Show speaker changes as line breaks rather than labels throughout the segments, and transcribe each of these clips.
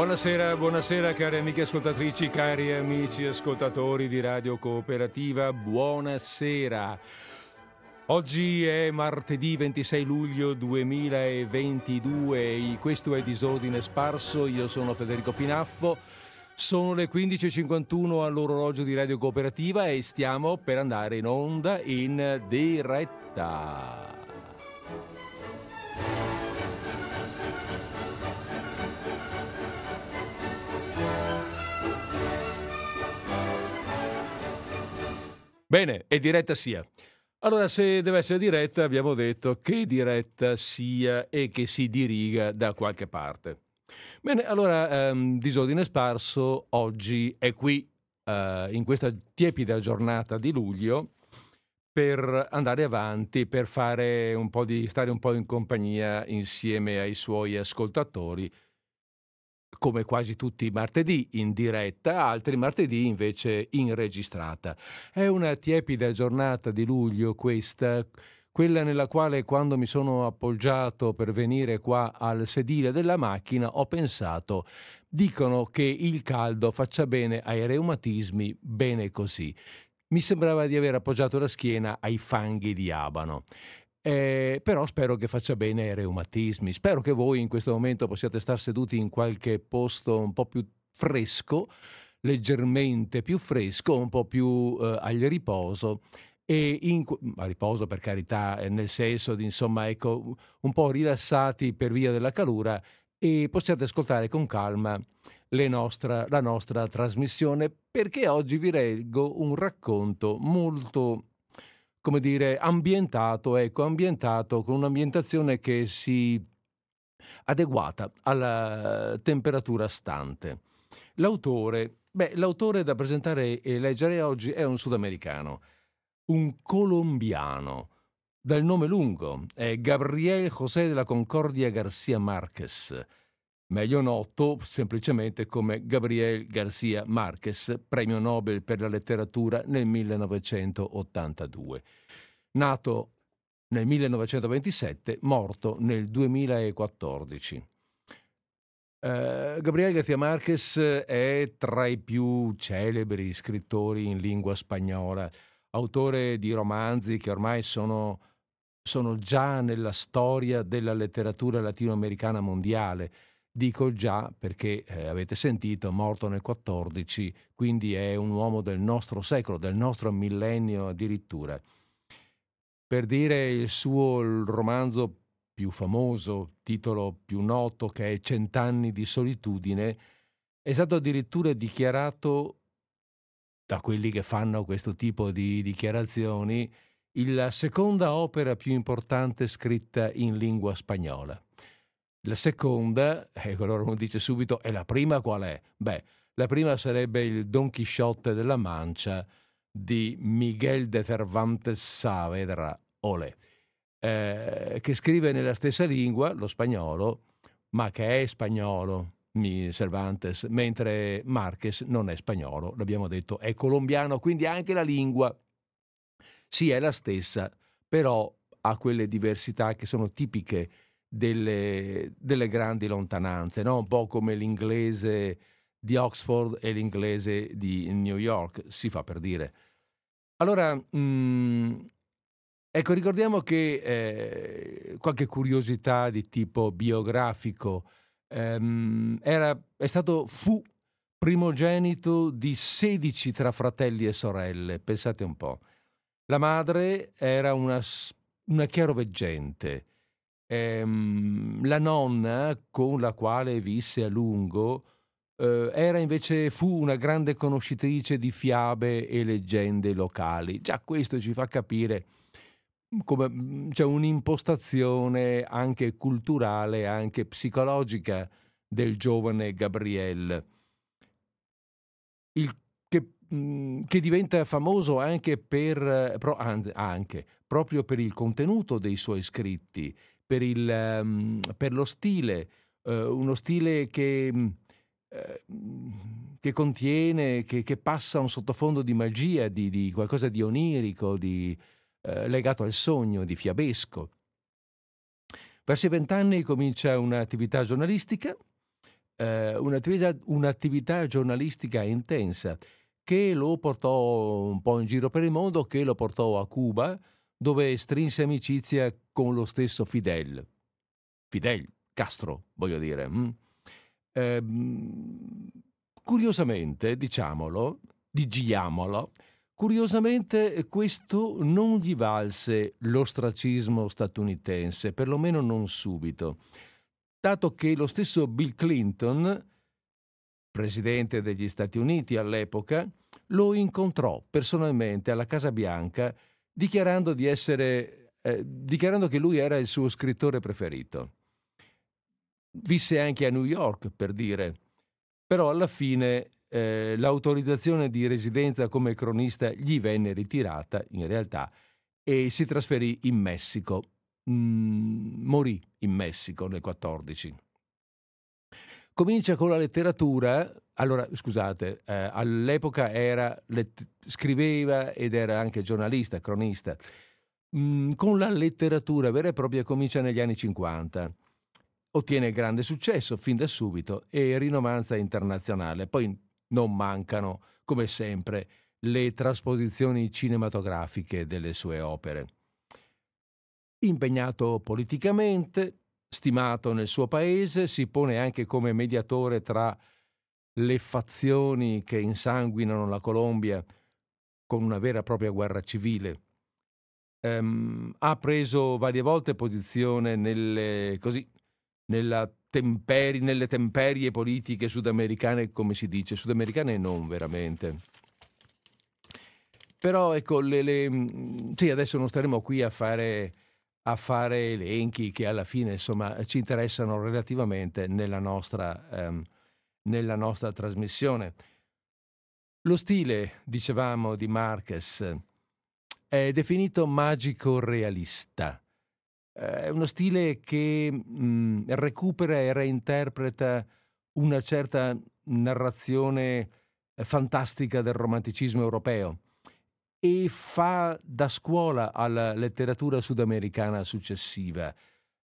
Buonasera, buonasera cari amiche ascoltatrici, cari amici ascoltatori di Radio Cooperativa, buonasera. Oggi è martedì 26 luglio 2022, questo è Disordine Sparso, io sono Federico Pinaffo, sono le 15.51 all'orologio di Radio Cooperativa e stiamo per andare in onda in diretta. Bene, e diretta sia. Allora, se deve essere diretta, abbiamo detto che diretta sia e che si diriga da qualche parte. Bene, allora, um, Disordine Sparso oggi è qui, uh, in questa tiepida giornata di luglio, per andare avanti, per un di, stare un po' in compagnia insieme ai suoi ascoltatori come quasi tutti i martedì in diretta, altri martedì invece in registrata. È una tiepida giornata di luglio questa, quella nella quale quando mi sono appoggiato per venire qua al sedile della macchina ho pensato, dicono che il caldo faccia bene ai reumatismi, bene così. Mi sembrava di aver appoggiato la schiena ai fanghi di Abano. Eh, però spero che faccia bene ai reumatismi. Spero che voi in questo momento possiate stare seduti in qualche posto un po' più fresco, leggermente più fresco, un po' più eh, al riposo. E in, a riposo per carità, eh, nel senso di insomma, ecco, un po' rilassati per via della calura e possiate ascoltare con calma nostra, la nostra trasmissione perché oggi vi leggo un racconto molto come dire, ambientato, ecco, ambientato con un'ambientazione che si adeguata alla temperatura stante. L'autore, beh, l'autore da presentare e leggere oggi è un sudamericano, un colombiano, dal nome lungo, è Gabriel José de la Concordia García Márquez meglio noto semplicemente come Gabriel García Márquez, premio Nobel per la letteratura nel 1982. Nato nel 1927, morto nel 2014. Uh, eh, Gabriel García Márquez è tra i più celebri scrittori in lingua spagnola, autore di romanzi che ormai sono, sono già nella storia della letteratura latinoamericana mondiale Dico già perché eh, avete sentito, morto nel 14, quindi è un uomo del nostro secolo, del nostro millennio addirittura. Per dire il suo romanzo più famoso, titolo più noto che è Cent'anni di solitudine, è stato addirittura dichiarato da quelli che fanno questo tipo di dichiarazioni la seconda opera più importante scritta in lingua spagnola. La seconda, ecco allora uno dice subito, e la prima qual è? Beh, la prima sarebbe il Don Chisciotte della Mancia di Miguel de Cervantes Saavedra Olé, eh, che scrive nella stessa lingua, lo spagnolo, ma che è spagnolo, Cervantes, mentre Marquez non è spagnolo, l'abbiamo detto, è colombiano, quindi anche la lingua sì è la stessa, però ha quelle diversità che sono tipiche delle, delle grandi lontananze, no? un po' come l'inglese di Oxford e l'inglese di New York, si fa per dire. Allora, mh, mm, ecco, ricordiamo che eh, qualche curiosità di tipo biografico ehm, era, è stato, fu primogenito di 16 tra fratelli e sorelle, pensate un po'. La madre era una, una chiaroveggente, Ehm, la nonna con la quale visse a lungo eh, era invece fu una grande conoscitrice di fiabe e leggende locali. Già questo ci fa capire come mm, c'è un'impostazione anche culturale, anche psicologica del giovane Gabriel, il, che, mm, che, diventa famoso anche, per, anche proprio per il contenuto dei suoi scritti, per, il, um, per lo stile, uh, uno stile che, uh, che contiene, che, che, passa un sottofondo di magia, di, di qualcosa di onirico, di, uh, legato al sogno, di fiabesco. Verso i vent'anni comincia un'attività giornalistica, eh, un'attività, un'attività giornalistica intensa che lo portò un po' in giro per il mondo, che lo portò a Cuba, dove strinse amicizia con lo stesso Fidel. Fidel Castro, voglio dire. Eh, curiosamente, diciamolo, digiamolo, curiosamente questo non gli valse l'ostracismo statunitense, perlomeno non subito, dato che lo stesso Bill Clinton, presidente degli Stati Uniti all'epoca, lo incontrò personalmente alla Casa Bianca dichiarando, di essere, eh, dichiarando che lui era il suo scrittore preferito. Visse anche a New York, per dire, però alla fine eh, l'autorizzazione di residenza come cronista gli venne ritirata, in realtà, e si trasferì in Messico. Mm, morì in Messico nel 14. Comincia con la letteratura, allora scusate, eh, all'epoca era, let- scriveva ed era anche giornalista, cronista. Mm, con la letteratura vera e propria comincia negli anni 50 ottiene grande successo fin da subito e rinomanza internazionale. Poi non mancano, come sempre, le trasposizioni cinematografiche delle sue opere. Impegnato politicamente, stimato nel suo paese, si pone anche come mediatore tra le fazioni che insanguinano la Colombia con una vera e propria guerra civile. Um, ha preso varie volte posizione nelle, così, temperi, nelle temperie politiche sudamericane, come si dice, sudamericane non veramente. Però ecco, le, le, sì, adesso non staremo qui a fare, a fare, elenchi che alla fine insomma, ci interessano relativamente nella nostra, um, nella nostra trasmissione. Lo stile, dicevamo, di Marquez è definito magico realista è uno stile che mh, recupera e reinterpreta una certa narrazione fantastica del romanticismo europeo e fa da scuola alla letteratura sudamericana successiva.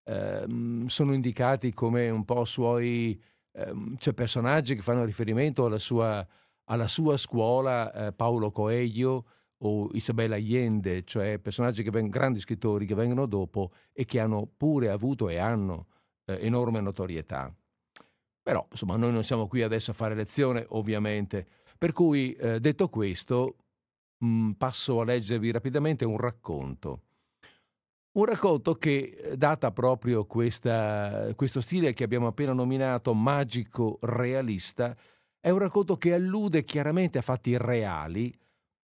Eh, sono indicati come un po' suoi eh, cioè personaggi che fanno riferimento alla sua, alla sua scuola, eh, Paolo Coelho, o Isabella Allende, cioè personaggi che vengono, grandi scrittori che vengono dopo e che hanno pure avuto e hanno eh, enorme notorietà. Però, insomma, noi non siamo qui adesso a fare lezione, ovviamente. Per cui, eh, detto questo, mh, mm, passo a leggervi rapidamente un racconto. Un racconto che, eh, data proprio questa, questo stile che abbiamo appena nominato, magico realista, è un racconto che allude chiaramente a fatti reali,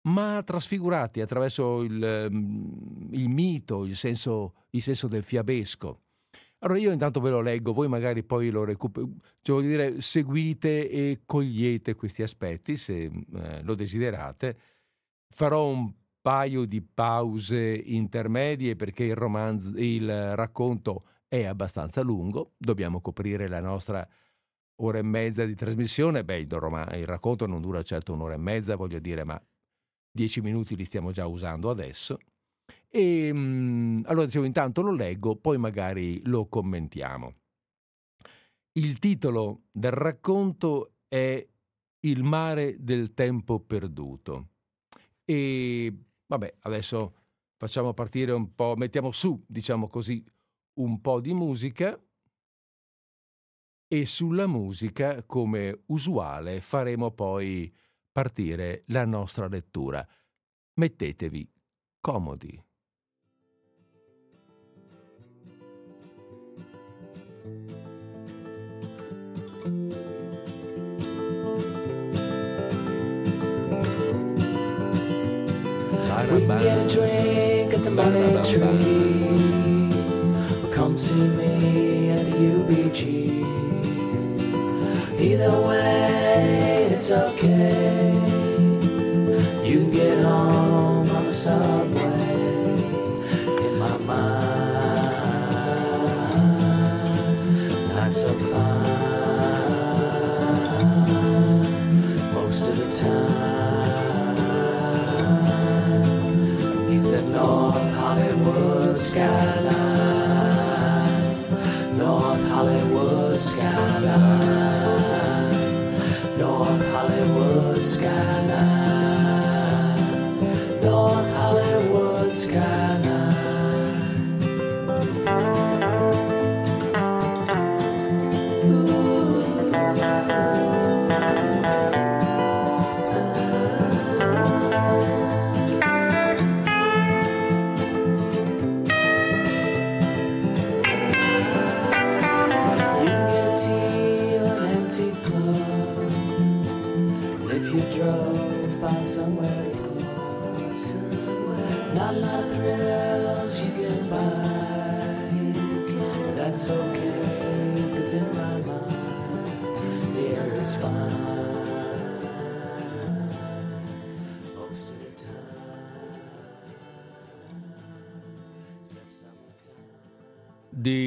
ma trasfigurati attraverso il, mm, il mito, il senso, il senso, del fiabesco. Allora io intanto ve lo leggo, voi magari poi lo recuperate, cioè voglio dire, seguite e cogliete questi aspetti se eh, lo desiderate. Farò un paio di pause intermedie perché il, romanzo, il racconto è abbastanza lungo, dobbiamo coprire la nostra ora e mezza di trasmissione. Beh, il, rom- il racconto non dura certo un'ora e mezza, voglio dire, ma dieci minuti li stiamo già usando adesso. E mm, allora dicevo, intanto lo leggo, poi magari lo commentiamo. Il titolo del racconto è Il mare del tempo perduto. E vabbè, adesso facciamo partire un po', mettiamo su, diciamo così, un po' di musica e sulla musica, come usuale, faremo poi partire la nostra lettura. Mettetevi comodi. We can get a drink at the money tree. Or come see me at the UBG. Either way, it's okay. You can get home on the subway. Hollywood skyline. North Hollywood skyline.
North Hollywood skyline.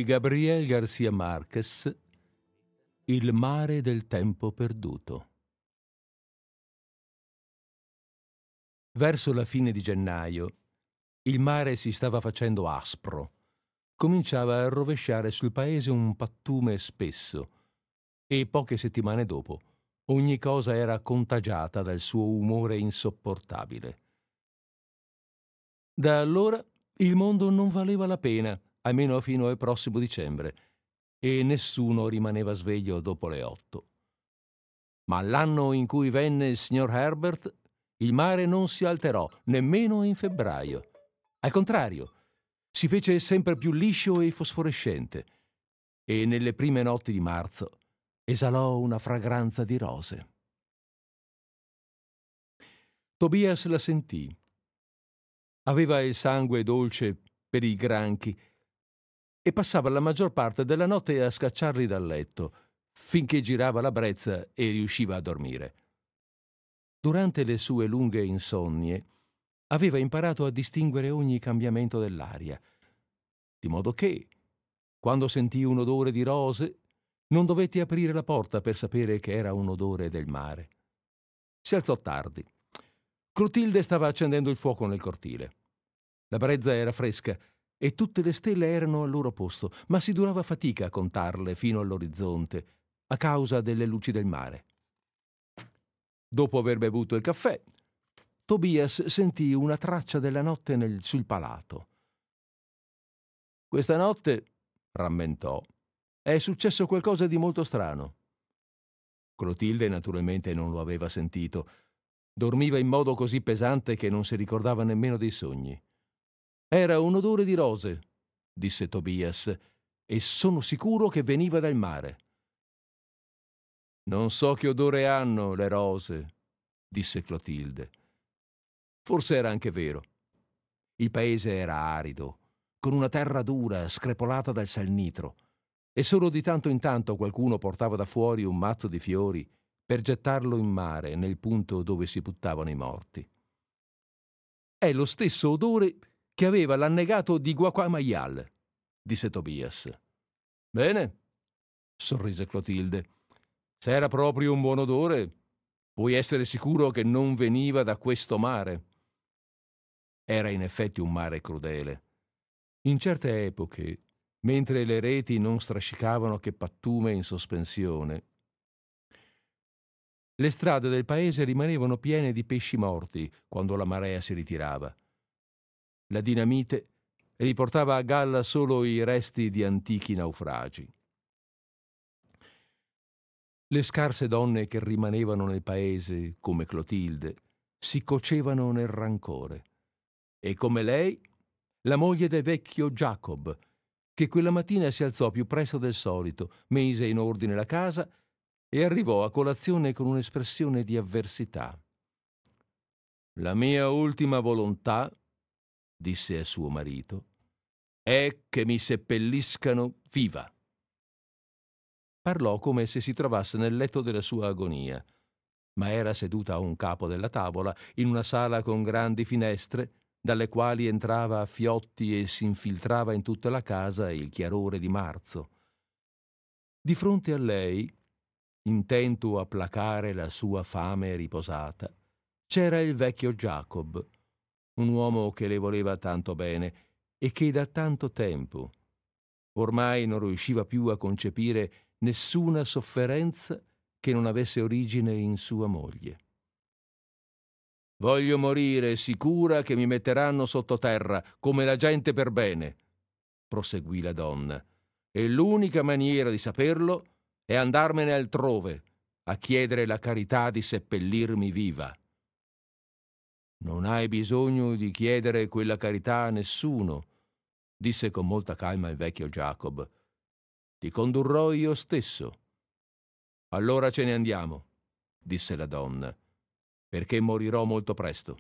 Gabriel Garcia Marquez Il mare del tempo perduto. Verso la fine di gennaio il mare si stava facendo aspro. Cominciava a rovesciare sul paese un pattume spesso e poche settimane dopo ogni cosa era contagiata dal suo umore insopportabile. Da allora il mondo non valeva la pena almeno fino al prossimo dicembre, e nessuno rimaneva sveglio dopo le otto. Ma l'anno in cui venne il signor Herbert, il mare non si alterò, nemmeno in febbraio. Al contrario, si fece sempre più liscio e fosforescente, e nelle prime notti di marzo esalò una fragranza di rose. Tobias la sentì. Aveva il sangue dolce per i granchi e passava la maggior parte della notte a scacciarli dal letto, finché girava la brezza e riusciva a dormire. Durante le sue lunghe insonnie aveva imparato a distinguere ogni cambiamento dell'aria, di modo che, quando sentì un odore di rose, non dovette aprire la porta per sapere che era un odore del mare. Si alzò tardi. Clotilde stava accendendo il fuoco nel cortile. La brezza era fresca e tutte le stelle erano al loro posto, ma si durava fatica a contarle fino all'orizzonte, a causa delle luci del mare. Dopo aver bevuto il caffè, Tobias sentì una traccia della notte nel, sul palato. Questa notte, rammentò, è successo qualcosa di molto strano. Clotilde naturalmente non lo aveva sentito. Dormiva in modo così pesante che non si ricordava nemmeno dei sogni. Era un odore di rose, disse Tobias, e sono sicuro che veniva dal mare. Non so che odore hanno le rose, disse Clotilde. Forse era anche vero. Il paese era arido, con una terra dura, screpolata dal salnitro, e solo di tanto in tanto qualcuno portava da fuori un mazzo di fiori per gettarlo in mare nel punto dove si buttavano i morti. È lo stesso odore che aveva l'annegato di Guaquamayal, disse Tobias. Bene, sorrise Clotilde. Se era proprio un buon odore, puoi essere sicuro che non veniva da questo mare. Era in effetti un mare crudele. In certe epoche, mentre le reti non strascicavano che pattume in sospensione, le strade del paese rimanevano piene di pesci morti quando la marea si ritirava. La dinamite riportava a galla solo i resti di antichi naufragi. Le scarse donne che rimanevano nel paese, come Clotilde, si cocevano nel rancore. E come lei, la moglie del vecchio Jacob, che quella mattina si alzò più presto del solito, mise in ordine la casa e arrivò a colazione con un'espressione di avversità. La mia ultima volontà, disse a suo marito, è che mi seppelliscano viva. Parlò come se si trovasse nel letto della sua agonia, ma era seduta a un capo della tavola, in una sala con grandi finestre, dalle quali entrava a fiotti e si infiltrava in tutta la casa il chiarore di marzo. Di fronte a lei, intento a placare la sua fame riposata, c'era il vecchio Jacob, un uomo che le voleva tanto bene e che da tanto tempo ormai non riusciva più a concepire nessuna sofferenza che non avesse origine in sua moglie. Voglio morire sicura che mi metteranno sottoterra come la gente per bene, proseguì la donna, e l'unica maniera di saperlo è andarmene altrove a chiedere la carità di seppellirmi viva. Non hai bisogno di chiedere quella carità a nessuno, disse con molta calma il vecchio Jacob. Ti condurrò io stesso. Allora ce ne andiamo, disse la donna, perché morirò molto presto.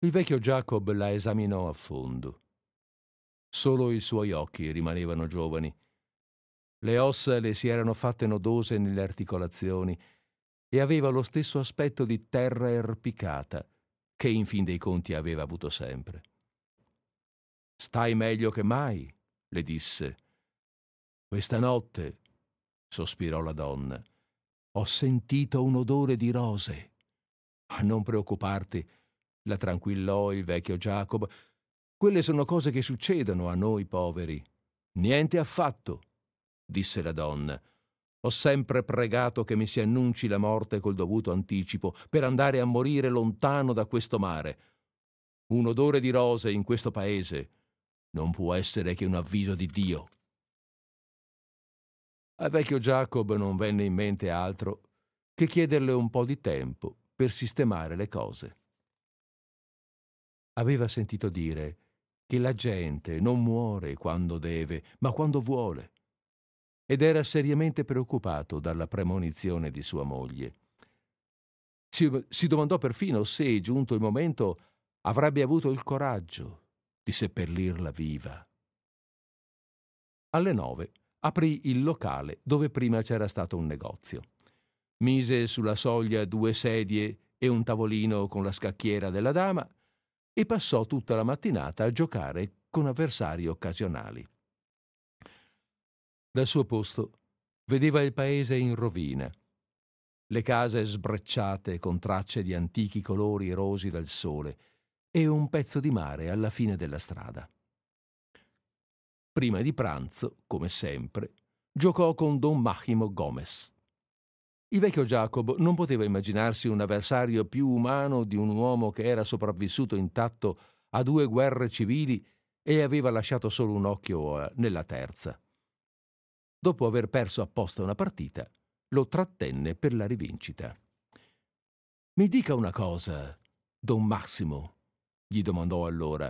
Il vecchio Jacob la esaminò a fondo. Solo i suoi occhi rimanevano giovani. Le ossa le si erano fatte nodose nelle articolazioni e aveva lo stesso aspetto di terra erpicata che in fin dei conti aveva avuto sempre. Stai meglio che mai, le disse. Questa notte, sospirò la donna, ho sentito un odore di rose. Non preoccuparti, la tranquillò il vecchio Giacomo. Quelle sono cose che succedono a noi poveri. Niente affatto, disse la donna. Ho sempre pregato che mi si annunci la morte col dovuto anticipo per andare a morire lontano da questo mare. Un odore di rose in questo paese non può essere che un avviso di Dio. Al vecchio Jacob non venne in mente altro che chiederle un po' di tempo per sistemare le cose. Aveva sentito dire che la gente non muore quando deve, ma quando vuole, ed era seriamente preoccupato dalla premonizione di sua moglie. Si, si domandò perfino se, giunto il momento, avrebbe avuto il coraggio di seppellirla viva. Alle nove aprì il locale dove prima c'era stato un negozio. Mise sulla soglia due sedie e un tavolino con la scacchiera della dama e passò tutta la mattinata a giocare con avversari occasionali. Dal suo posto vedeva il paese in rovina, le case sbrecciate con tracce di antichi colori erosi dal sole e un pezzo di mare alla fine della strada. Prima di pranzo, come sempre, giocò con Don Máximo Gomez. Il vecchio Giacobo non poteva immaginarsi un avversario più umano di un uomo che era sopravvissuto intatto a due guerre civili e aveva lasciato solo un occhio eh, nella terza. Dopo aver perso apposta una partita, lo trattenne per la rivincita. Mi dica una cosa, Don Massimo, gli domandò allora.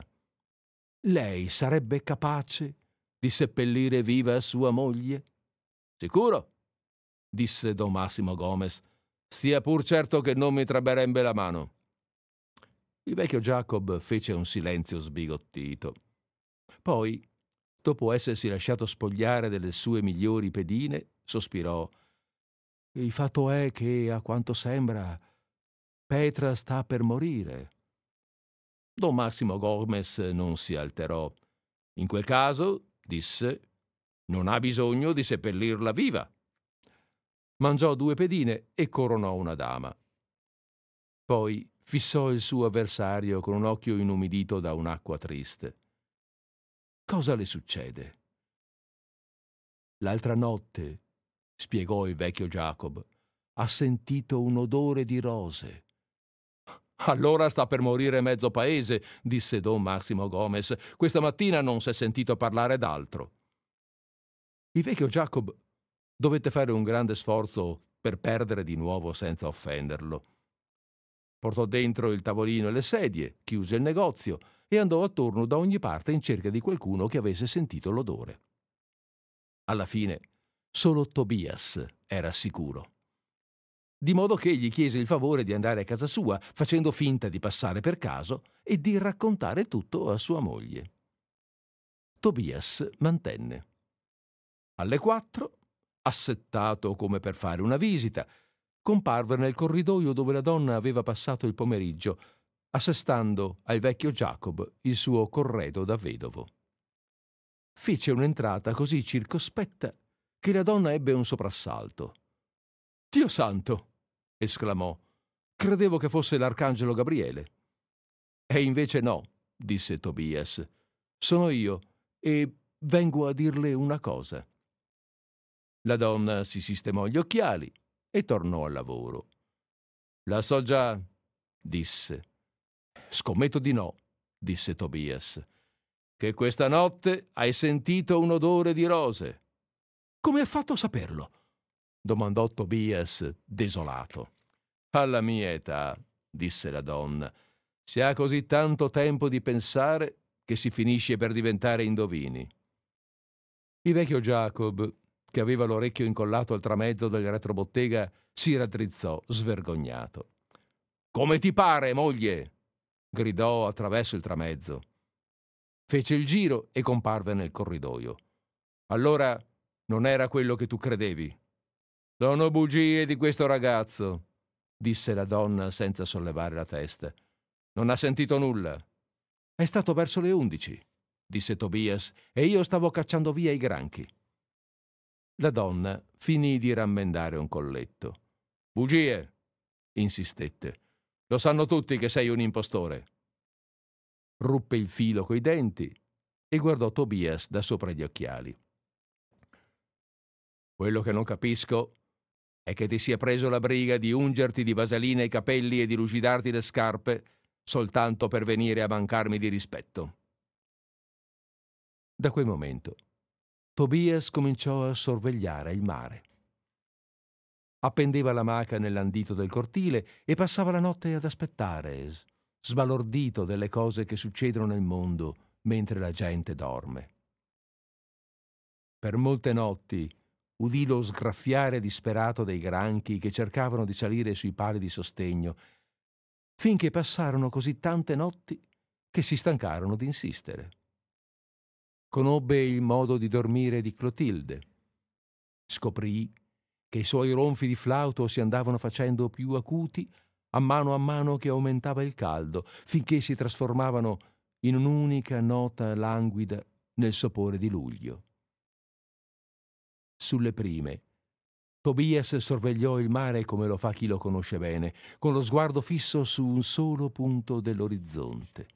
Lei sarebbe capace di seppellire viva sua moglie? Sicuro, disse don Massimo Gomez. Stia pur certo che non mi trabberebbe la mano. Il vecchio Jacob fece un silenzio sbigottito. Poi, dopo essersi lasciato spogliare delle sue migliori pedine, sospirò. Il fatto è che, a quanto sembra, Petra sta per morire. Don Massimo Gomez non si alterò. In quel caso, disse, non ha bisogno di seppellirla viva. Mangiò due pedine e coronò una dama. Poi fissò il suo avversario con un occhio inumidito da un'acqua triste. Cosa le succede? L'altra notte, spiegò il vecchio Jacob, ha sentito un odore di rose. Allora sta per morire mezzo paese, disse don Massimo Gomez. Questa mattina non s'è sentito parlare d'altro. Il vecchio Jacob dovette fare un grande sforzo per perdere di nuovo senza offenderlo. Portò dentro il tavolino e le sedie, chiuse il negozio e andò attorno da ogni parte in cerca di qualcuno che avesse sentito l'odore. Alla fine, solo Tobias era sicuro di modo che gli chiese il favore di andare a casa sua, facendo finta di passare per caso e di raccontare tutto a sua moglie. Tobias mantenne. Alle quattro, assettato come per fare una visita, comparve nel corridoio dove la donna aveva passato il pomeriggio, assestando al vecchio Jacob il suo corredo da vedovo. Fece un'entrata così circospetta che la donna ebbe un soprassalto. Dio santo! esclamò. Credevo che fosse l'arcangelo Gabriele. E invece no, disse Tobias. Sono io e vengo a dirle una cosa. La donna si sistemò gli occhiali e tornò al lavoro. La so già, disse. Scommetto di no, disse Tobias, che questa notte hai sentito un odore di rose. Come hai fatto a saperlo? domandò Tobias, desolato. Alla mia età, disse la donna, si ha così tanto tempo di pensare che si finisce per diventare indovini. Il vecchio Jacob, che aveva l'orecchio incollato al tramezzo del retrobottega, si raddrizzò svergognato. Come ti pare, moglie? Gridò attraverso il tramezzo. Fece il giro e comparve nel corridoio. Allora non era quello che tu credevi. Sono bugie di questo ragazzo, disse la donna senza sollevare la testa. Non ha sentito nulla. È stato verso le undici, disse Tobias, e io stavo cacciando via i granchi. La donna finì di rammendare un colletto. Bugie, insistette. Lo sanno tutti che sei un impostore. Ruppe il filo coi denti e guardò Tobias da sopra gli occhiali. Quello che non capisco è che ti sia preso la briga di ungerti di vaselina i capelli e di lucidarti le scarpe soltanto per venire a mancarmi di rispetto. Da quel momento Tobias cominciò a sorvegliare il mare appendeva la maca nell'andito del cortile e passava la notte ad aspettare, sbalordito delle cose che succedono nel mondo mentre la gente dorme. Per molte notti udì lo sgraffiare disperato dei granchi che cercavano di salire sui pali di sostegno, finché passarono così tante notti che si stancarono di insistere. Conobbe il modo di dormire di Clotilde. Scoprì che i suoi ronfi di flauto si andavano facendo più acuti a mano a mano che aumentava il caldo, finché si trasformavano in un'unica nota languida nel sopore di luglio. Sulle prime, Tobias sorvegliò il mare come lo fa chi lo conosce bene, con lo sguardo fisso su un solo punto dell'orizzonte.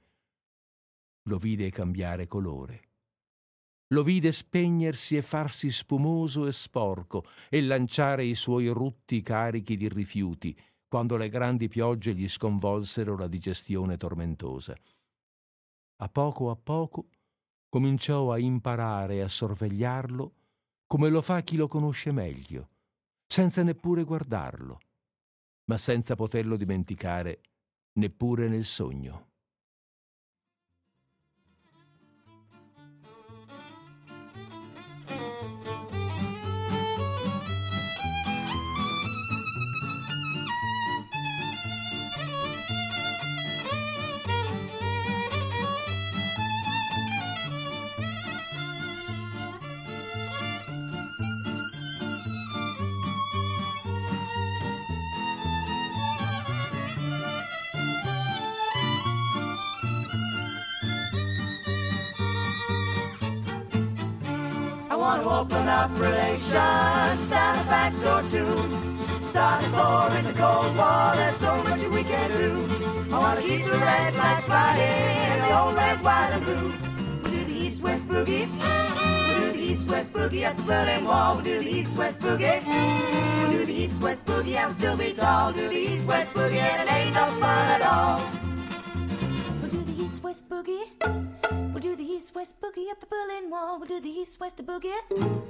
Lo vide cambiare colore lo vide spegnersi e farsi spumoso e sporco e lanciare i suoi rutti carichi di rifiuti quando le grandi piogge gli sconvolsero la digestione tormentosa. A poco a poco cominciò a imparare a sorvegliarlo come lo fa chi lo conosce meglio, senza neppure guardarlo, ma senza poterlo dimenticare neppure nel sogno.
To open up relations, sound a back door too. Starting for in the Cold War, there's so much we can do. I want to keep the red flag flying, the old red, white, and blue. We'll do the east-west boogie. We'll do the east-west boogie at the Berlin Wall. We'll do the east-west boogie. We'll do the east-west boogie and still be tall. Do the east-west boogie and it ain't no fun at all. We'll do the east-west boogie. We'll do the east west boogie at the Berlin Wall. We'll do the east west boogie.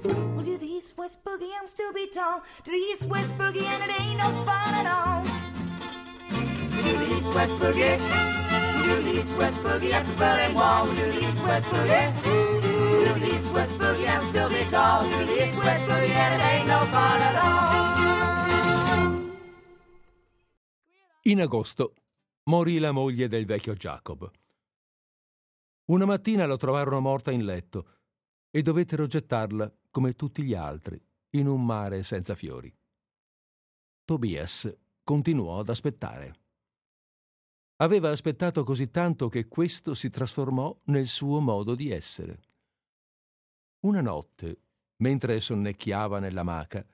We'll do the east west boogie. I'm still be tall. Do the east west boogie and it ain't no fun at all. We'll do the east west boogie. We'll do the east west boogie at the Berlin Wall. We'll do the east west boogie. We'll do the east west boogie. I'm still be tall. Do the east west boogie and it ain't no fun at all.
In agosto morì la moglie del vecchio Jacob. Una mattina la trovarono morta in letto e dovettero gettarla, come tutti gli altri, in un mare senza fiori. Tobias continuò ad aspettare. Aveva aspettato così tanto che questo si trasformò nel suo modo di essere. Una notte, mentre sonnecchiava nella maca,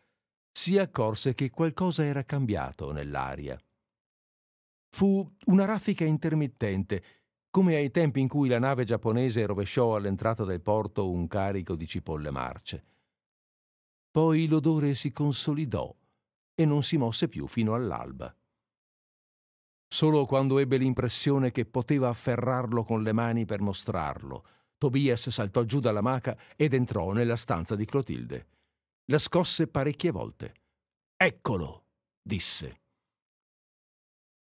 si accorse che qualcosa era cambiato nell'aria. Fu una raffica intermittente come ai tempi in cui la nave giapponese rovesciò all'entrata del porto un carico di cipolle marce. Poi l'odore si consolidò e non si mosse più fino all'alba. Solo quando ebbe l'impressione che poteva afferrarlo con le mani per mostrarlo, Tobias saltò giù dalla maca ed entrò nella stanza di Clotilde. La scosse parecchie volte. Eccolo, disse.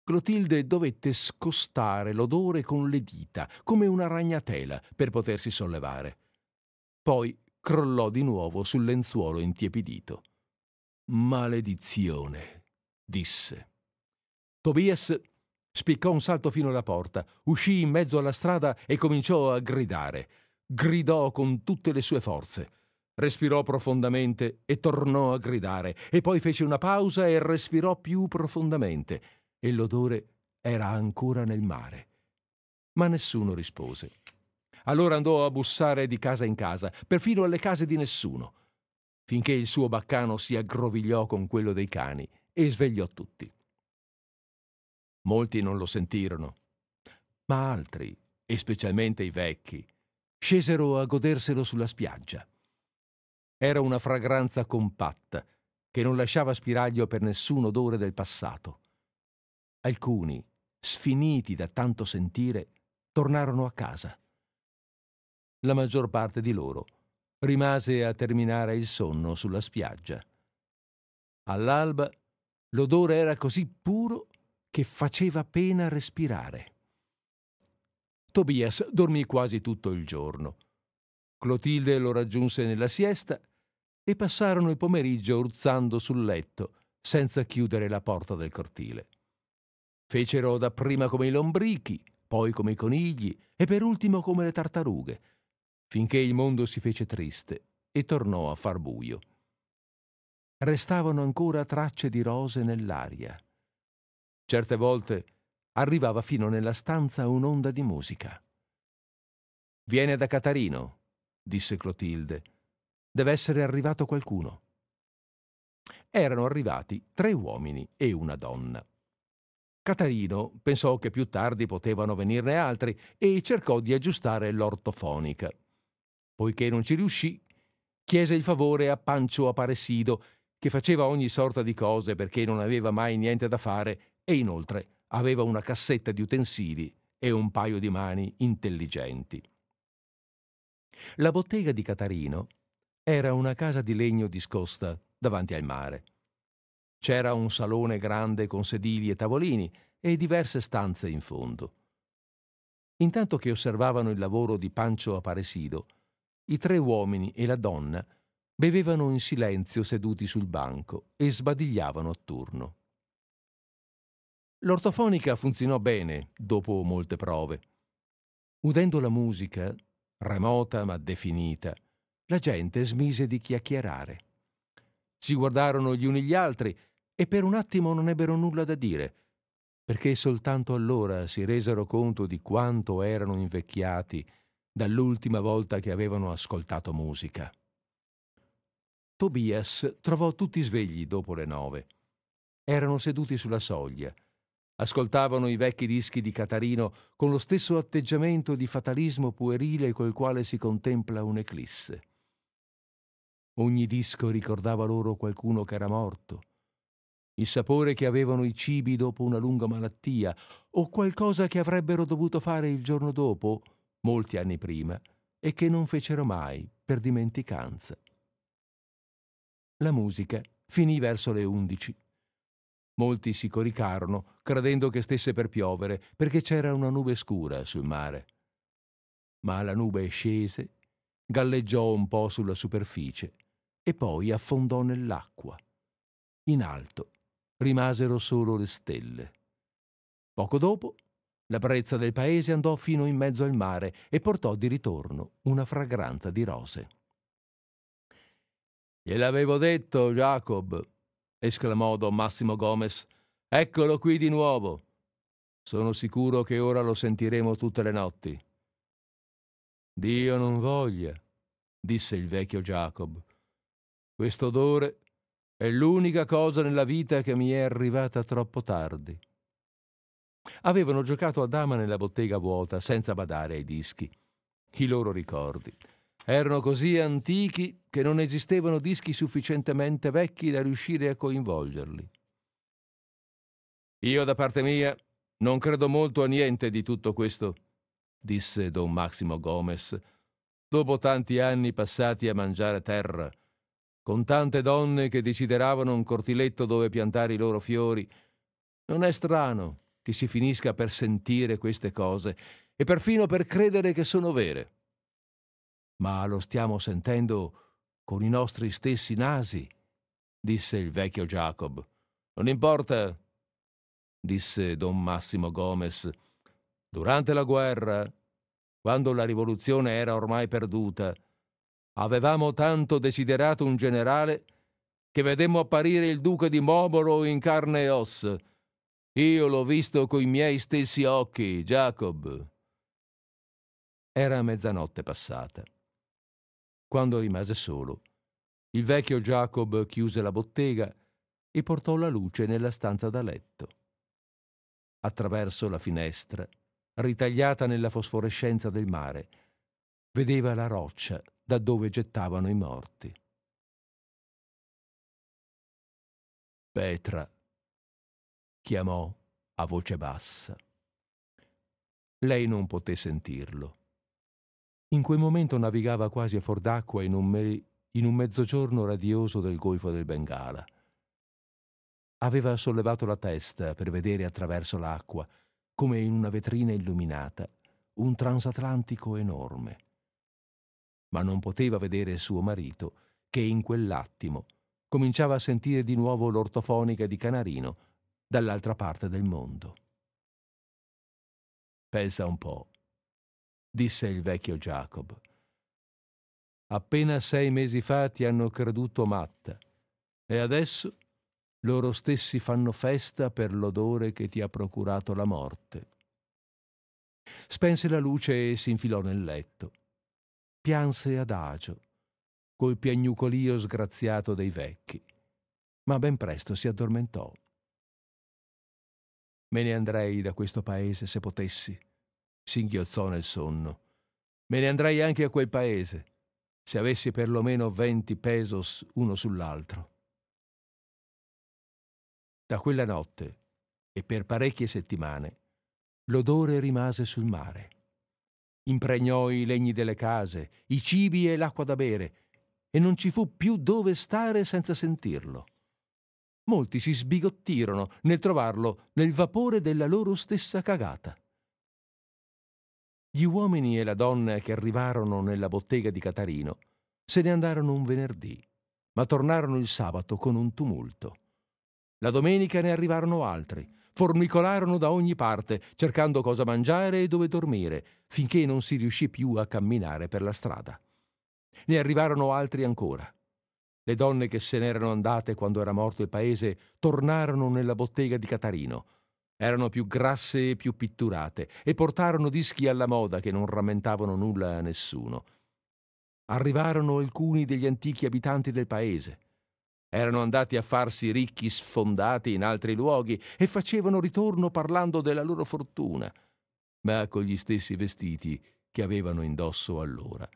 Clotilde dovette scostare l'odore con le dita, come una ragnatela, per potersi sollevare. Poi crollò di nuovo sul lenzuolo intiepidito. Maledizione, disse. Tobias spiccò un salto fino alla porta, uscì in mezzo alla strada e cominciò a gridare. Gridò con tutte le sue forze. Respirò profondamente e tornò a gridare, e poi fece una pausa e respirò più profondamente, e l'odore era ancora nel mare. Ma nessuno rispose. Allora andò a bussare di casa in casa, perfino alle case di nessuno, finché il suo baccano si aggrovigliò con quello dei cani e svegliò tutti. Molti non lo sentirono, ma altri, e specialmente i vecchi, scesero a goderselo sulla spiaggia. Era una fragranza compatta che non lasciava spiraglio per nessun odore del passato. Alcuni, sfiniti da tanto sentire, tornarono a casa la maggior parte di loro rimase a terminare il sonno sulla spiaggia. All'alba l'odore era così puro che faceva pena respirare. Tobias dormì quasi tutto il giorno. Clotilde lo raggiunse nella siesta e passarono il pomeriggio urzando sul letto, senza chiudere la porta del cortile. Fecero dapprima come i lombrichi, poi come i conigli e per ultimo come le tartarughe, finché il mondo si fece triste e tornò a far buio. Restavano ancora tracce di rose nell'aria. Certe volte arrivava fino nella stanza un'onda di musica. Viene da Catarino, disse Clotilde. Deve essere arrivato qualcuno. Erano arrivati tre uomini e una donna. Catarino pensò che più tardi potevano venirne altri e cercò di aggiustare l'ortofonica. Poiché non ci riuscì, chiese il favore a Pancio Aparecido, che faceva ogni sorta di cose perché non aveva mai niente da fare e inoltre aveva una cassetta di utensili e un paio di mani intelligenti. La bottega di Catarino era una casa di legno discosta davanti al mare. C'era un salone grande con sedili e tavolini e diverse stanze in fondo. Intanto che osservavano il lavoro di Pancio Aparecido, i tre uomini e la donna bevevano in silenzio seduti sul banco e sbadigliavano a turno. L'ortofonica funzionò bene dopo molte prove. Udendo la musica, remota ma definita, la gente smise di chiacchierare. Si guardarono gli uni gli altri e per un attimo non ebbero nulla da dire, perché soltanto allora si resero conto di quanto erano invecchiati dall'ultima volta che avevano ascoltato musica. Tobias trovò tutti svegli dopo le nove. Erano seduti sulla soglia. Ascoltavano i vecchi dischi di Catarino con lo stesso atteggiamento di fatalismo puerile col quale si contempla un'eclisse. Ogni disco ricordava loro qualcuno che era morto, il sapore che avevano i cibi dopo una lunga malattia, o qualcosa che avrebbero dovuto fare il giorno dopo, molti anni prima, e che non fecero mai per dimenticanza. La musica finì verso le undici. Molti si coricarono, credendo che stesse per piovere, perché c'era una nube scura sul mare. Ma la nube scese, galleggiò un po' sulla superficie e poi affondò nell'acqua. In alto rimasero solo le stelle. Poco dopo la brezza del paese andò fino in mezzo al mare e portò di ritorno una fragranza di rose. Gliel'avevo detto, Jacob, esclamò don Massimo Gomez. Eccolo qui di nuovo. Sono sicuro che ora lo sentiremo tutte le notti. Dio non voglia, disse il vecchio Jacob. Questo odore è l'unica cosa nella vita che mi è arrivata troppo tardi. Avevano giocato a dama nella bottega vuota, senza badare ai dischi. I loro ricordi. Erano così antichi che non esistevano dischi sufficientemente vecchi da riuscire a coinvolgerli. Io, da parte mia, non credo molto a niente di tutto questo, disse don Maximo Gomez, dopo tanti anni passati a mangiare terra, con tante donne che desideravano un cortiletto dove piantare i loro fiori. Non è strano che si finisca per sentire queste cose e perfino per credere che sono vere. Ma lo stiamo sentendo con i nostri stessi nasi, disse il vecchio Jacob. Non importa, disse don Massimo Gomez. Durante la guerra, quando la rivoluzione era ormai perduta, avevamo tanto desiderato un generale che vedemmo apparire il duca di Momoro in carne e ossa. Io l'ho visto coi miei stessi occhi, Jacob. Era mezzanotte passata. Quando rimase solo, il vecchio Jacob chiuse la bottega e portò la luce nella stanza da letto attraverso la finestra, ritagliata nella fosforescenza del mare, vedeva la roccia da dove gettavano i morti. Petra chiamò a voce bassa. Lei non poté sentirlo. In quel momento navigava quasi a fuor d'acqua in un, me- in un mezzogiorno radioso del golfo del Bengala. Aveva sollevato la testa per vedere attraverso l'acqua, come in una vetrina illuminata, un transatlantico enorme. Ma non poteva vedere suo marito, che in quell'attimo cominciava a sentire di nuovo l'ortofonica di Canarino dall'altra parte del mondo. Pensa un po', disse il vecchio Jacob. Appena sei mesi fa ti hanno creduto matta e adesso loro stessi fanno festa per l'odore che ti ha procurato la morte. Spense la luce e si infilò nel letto. Pianse adagio, col piagnucolio sgraziato dei vecchi, ma ben presto si addormentò. Me ne andrei da questo paese se potessi, singhiozzò nel sonno. Me ne andrei anche a quel paese, se avessi perlomeno venti pesos uno sull'altro. Da quella notte e per parecchie settimane l'odore rimase sul mare. Impregnò i legni delle case, i cibi e l'acqua da bere, e non ci fu più dove stare senza sentirlo. Molti si sbigottirono nel trovarlo nel vapore della loro stessa cagata. Gli uomini e la donna che arrivarono nella bottega di Catarino se ne andarono un venerdì, ma tornarono il sabato con un tumulto. La domenica ne arrivarono altri. Formicolarono da ogni parte, cercando cosa mangiare e dove dormire, finché non si riuscì più a camminare per la strada. Ne arrivarono altri ancora. Le donne che se n'erano andate quando era morto il paese tornarono nella bottega di Catarino. Erano più grasse e più pitturate e portarono dischi alla moda che non rammentavano nulla a nessuno. Arrivarono alcuni degli antichi abitanti del paese. Erano andati a farsi ricchi sfondati in altri luoghi e facevano ritorno parlando della loro fortuna, ma con gli stessi vestiti che avevano indosso allora.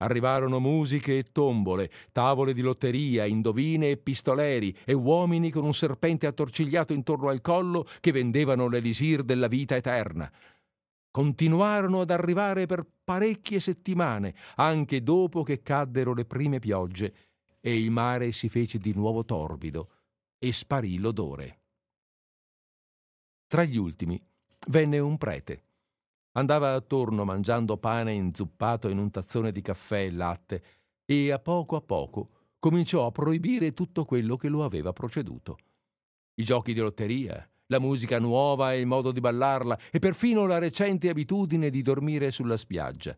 Arrivarono musiche e tombole, tavole di lotteria, indovine e pistoleri e uomini con un serpente attorcigliato intorno al collo che vendevano l'elisir della vita eterna. Continuarono ad arrivare per parecchie settimane, anche dopo che caddero le prime piogge e il mare si fece di nuovo torbido e sparì l'odore. Tra gli ultimi venne un prete. Andava attorno mangiando pane inzuppato in un tazzone di caffè e latte e a poco a poco cominciò a proibire tutto quello che lo aveva proceduto. I giochi di lotteria, la musica nuova e il modo di ballarla e perfino la recente abitudine di dormire sulla spiaggia.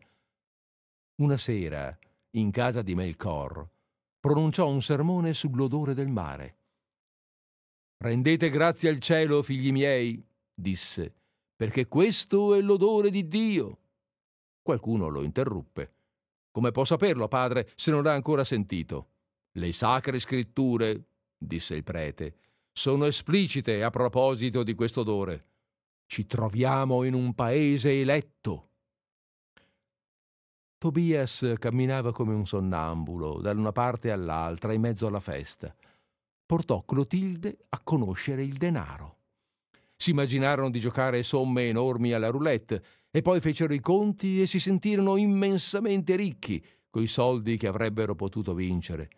Una sera, in casa di Melchor, pronunciò un sermone sull'odore del mare. Rendete grazie al cielo, figli miei, disse, perché questo è l'odore di Dio. Qualcuno lo interruppe. Come può saperlo, padre, se non l'ha ancora sentito? Le sacre scritture, disse il prete, sono esplicite a proposito di questo odore. Ci troviamo in un paese eletto. Tobias camminava come un sonnambulo da una parte all'altra in mezzo alla festa. Portò Clotilde a conoscere il denaro. Si immaginarono di giocare somme enormi alla roulette e poi fecero i conti e si sentirono immensamente ricchi coi soldi che avrebbero potuto vincere.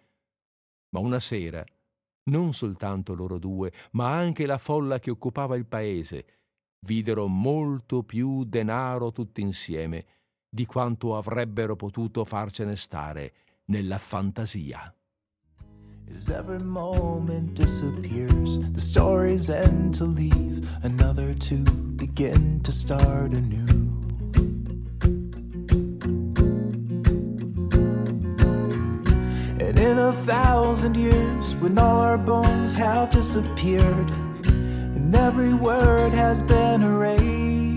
Ma una sera, non soltanto loro due, ma anche la folla che occupava il paese, videro molto più denaro tutti insieme di quanto avrebbero potuto farcene stare nella fantasia.
As every moment disappears, the stories end to leave, another to begin to start anew. And in a thousand years, when all our bones have disappeared, and every word has been erased,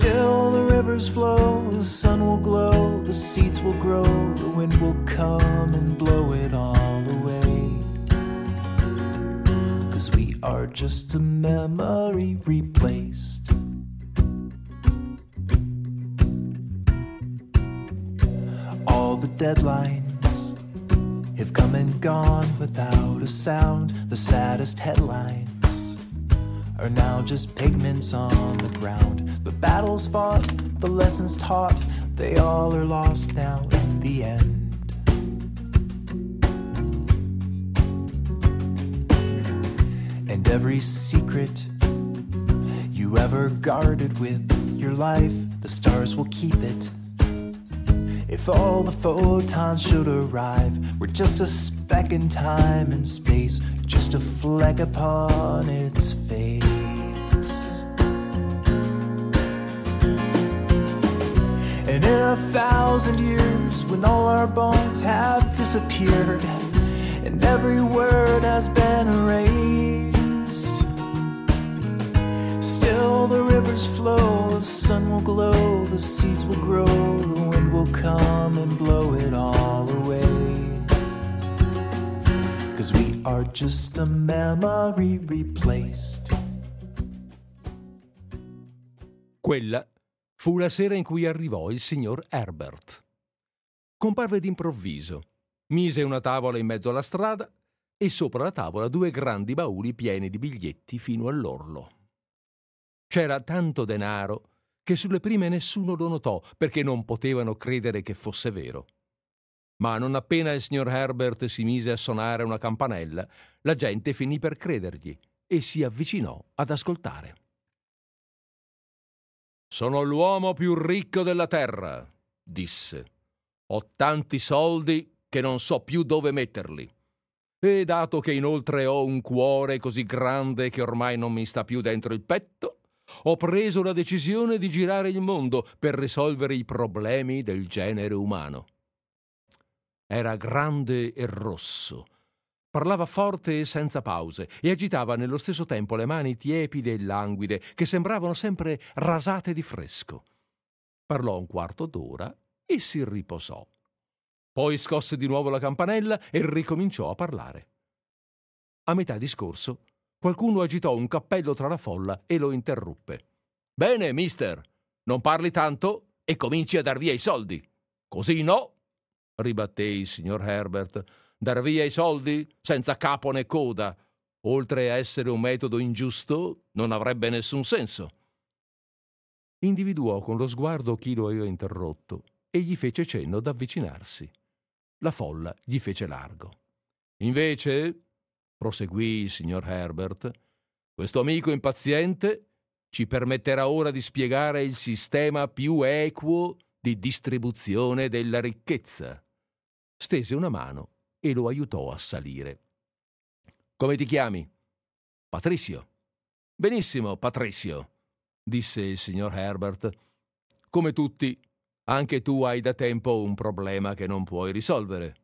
still the rivers flow, the sun will glow, the seeds will grow, the wind will come and blow it all away. Cause we are just a memory replaced. All the deadlines have come and gone without a sound. The saddest headlines are now just pigments on the ground. The battles fought, the lessons taught, they all are lost now in the end. And every secret you ever guarded with your life, the stars will keep it. If all the photons should arrive, we're just a speck in time and space, just a fleck upon its face. And in a thousand years, when all our bones have disappeared, and every word has been erased, still the rivers flow, the sun will glow, the seeds will grow, the wind will come and blow it all away. Cause we are just a memory replaced.
Quella fu la sera in cui arrivò il signor Herbert. Comparve d'improvviso, mise una tavola in mezzo alla strada e sopra la tavola due grandi bauli pieni di biglietti fino all'orlo. C'era tanto denaro che sulle prime nessuno lo notò perché non potevano credere che fosse vero. Ma non appena il signor Herbert si mise a suonare una campanella, la gente finì per credergli e si avvicinò ad ascoltare. Sono l'uomo più ricco della terra, disse. Ho tanti soldi che non so più dove metterli. E dato che inoltre ho un cuore così grande che ormai non mi sta più dentro il petto, ho preso la decisione di girare il mondo per risolvere i problemi del genere umano. Era grande e rosso. Parlava forte e senza pause e agitava nello stesso tempo le mani tiepide e languide che sembravano sempre rasate di fresco. Parlò un quarto d'ora e si riposò. Poi scosse di nuovo la campanella e ricominciò a parlare. A metà discorso, qualcuno agitò un cappello tra la folla e lo interruppe. Bene, mister, non parli tanto e cominci a dar via i soldi. Così no, ribatté il signor Herbert. Dar via i soldi senza capo né coda, oltre a essere un metodo ingiusto, non avrebbe nessun senso. Individuò con lo sguardo chi lo aveva interrotto e gli fece cenno d'avvicinarsi. La folla gli fece largo. Invece, proseguì il signor Herbert, questo amico impaziente ci permetterà ora di spiegare il sistema più equo di distribuzione della ricchezza. Stese una mano e lo aiutò a salire. Come ti chiami? Patrizio. Benissimo, Patrizio, disse il signor Herbert. Come tutti, anche tu hai da tempo un problema che non puoi risolvere.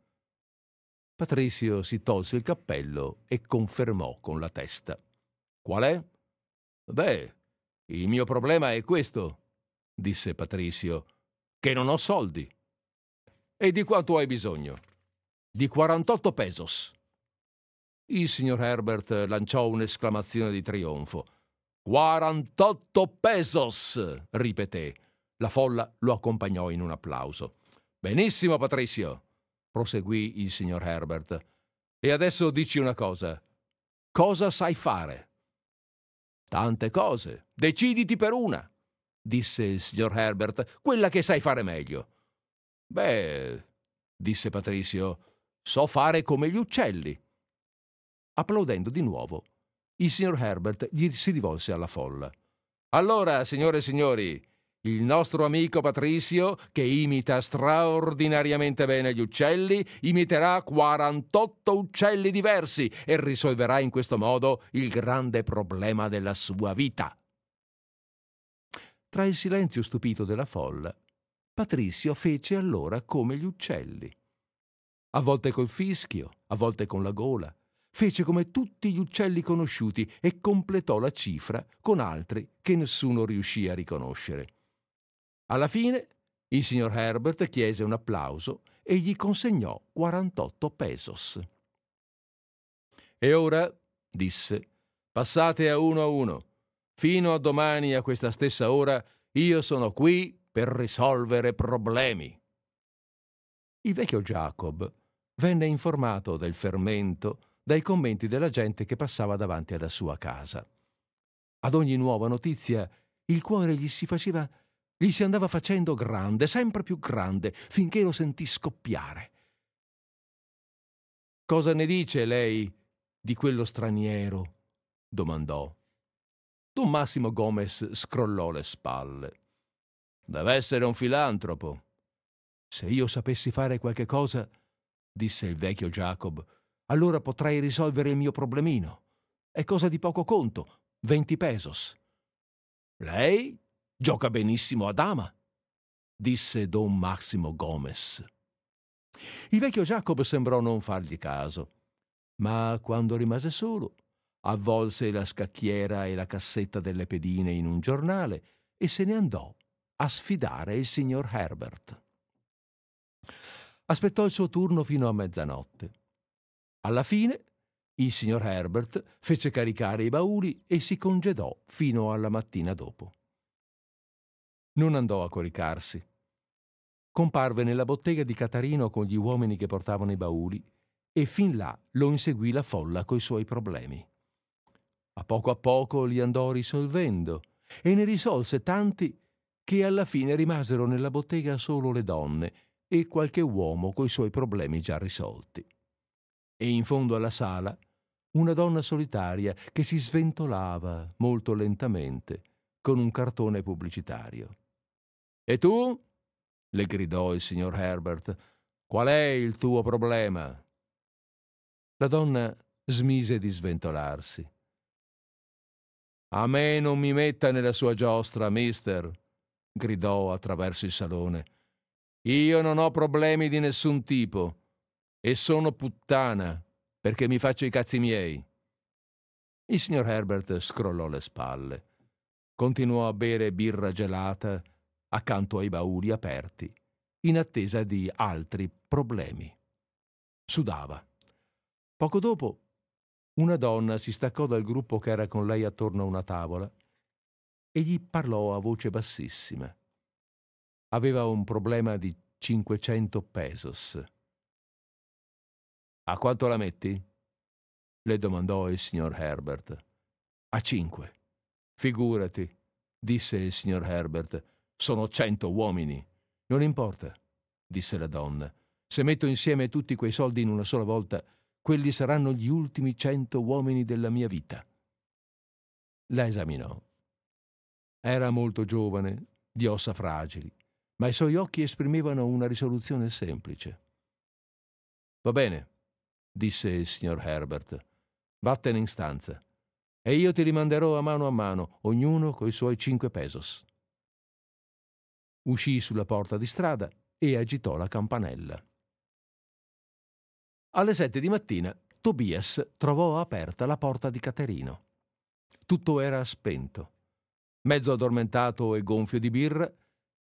Patrizio si tolse il cappello e confermò con la testa. Qual è? Beh, il mio problema è questo, disse Patrizio, che non ho soldi. E di quanto hai bisogno? Di 48 pesos. Il signor Herbert lanciò un'esclamazione di trionfo. 48 pesos! ripeté. La folla lo accompagnò in un applauso. Benissimo, Patrizio, proseguì il signor Herbert. E adesso dici una cosa. Cosa sai fare? Tante cose. Deciditi per una, disse il signor Herbert, quella che sai fare meglio. Beh, disse Patrizio, so fare come gli uccelli. Applaudendo di nuovo, il signor Herbert gli si rivolse alla folla. Allora, signore e signori, il nostro amico Patrizio, che imita straordinariamente bene gli uccelli, imiterà 48 uccelli diversi e risolverà in questo modo il grande problema della sua vita. Tra il silenzio stupito della folla, Patrizio fece allora come gli uccelli. A volte col fischio, a volte con la gola, fece come tutti gli uccelli conosciuti e completò la cifra con altri che nessuno riuscì a riconoscere. Alla fine il signor Herbert chiese un applauso e gli consegnò 48 pesos. E ora, disse, passate a uno a uno. Fino a domani a questa stessa ora io sono qui per risolvere problemi. Il vecchio Jacob venne informato del fermento dai commenti della gente che passava davanti alla sua casa. Ad ogni nuova notizia il cuore gli si faceva gli si andava facendo grande, sempre più grande, finché lo sentì scoppiare. Cosa ne dice lei di quello straniero? domandò. Don Massimo Gomez scrollò le spalle. Deve essere un filantropo. Se io sapessi fare qualche cosa, disse il vecchio Jacob, allora potrei risolvere il mio problemino. È cosa di poco conto, venti pesos. Lei Gioca benissimo a dama, disse don Massimo Gomez. Il vecchio Jacob sembrò non fargli caso, ma quando rimase solo, avvolse la scacchiera e la cassetta delle pedine in un giornale e se ne andò a sfidare il signor Herbert. Aspettò il suo turno fino a mezzanotte. Alla fine il signor Herbert fece caricare i bauli e si congedò fino alla mattina dopo non andò a coricarsi. Comparve nella bottega di Catarino con gli uomini che portavano i bauli e fin là lo inseguì la folla coi suoi problemi. A poco a poco li andò risolvendo e ne risolse tanti che alla fine rimasero nella bottega solo le donne e qualche uomo coi suoi problemi già risolti. E in fondo alla sala una donna solitaria che si sventolava molto lentamente con un cartone pubblicitario. E tu? le gridò il signor Herbert. Qual è il tuo problema? La donna smise di sventolarsi. A me non mi metta nella sua giostra, mister, gridò attraverso il salone. Io non ho problemi di nessun tipo e sono puttana perché mi faccio i cazzi miei. Il signor Herbert scrollò le spalle. Continuò a bere birra gelata accanto ai bauli aperti, in attesa di altri problemi. Sudava. Poco dopo, una donna si staccò dal gruppo che era con lei attorno a una tavola e gli parlò a voce bassissima. Aveva un problema di 500 pesos. A quanto la metti? le domandò il signor Herbert. A cinque. Figurati, disse il signor Herbert sono cento uomini. Non importa, disse la donna. Se metto insieme tutti quei soldi in una sola volta, quelli saranno gli ultimi cento uomini della mia vita. La esaminò. Era molto giovane, di ossa fragili, ma i suoi occhi esprimevano una risoluzione semplice. Va bene, disse il signor Herbert. Vattene in stanza e io ti rimanderò a mano a mano, ognuno coi suoi cinque pesos uscì sulla porta di strada e agitò la campanella. Alle sette di mattina Tobias trovò aperta la porta di Caterino. Tutto era spento. Mezzo addormentato e gonfio di birra,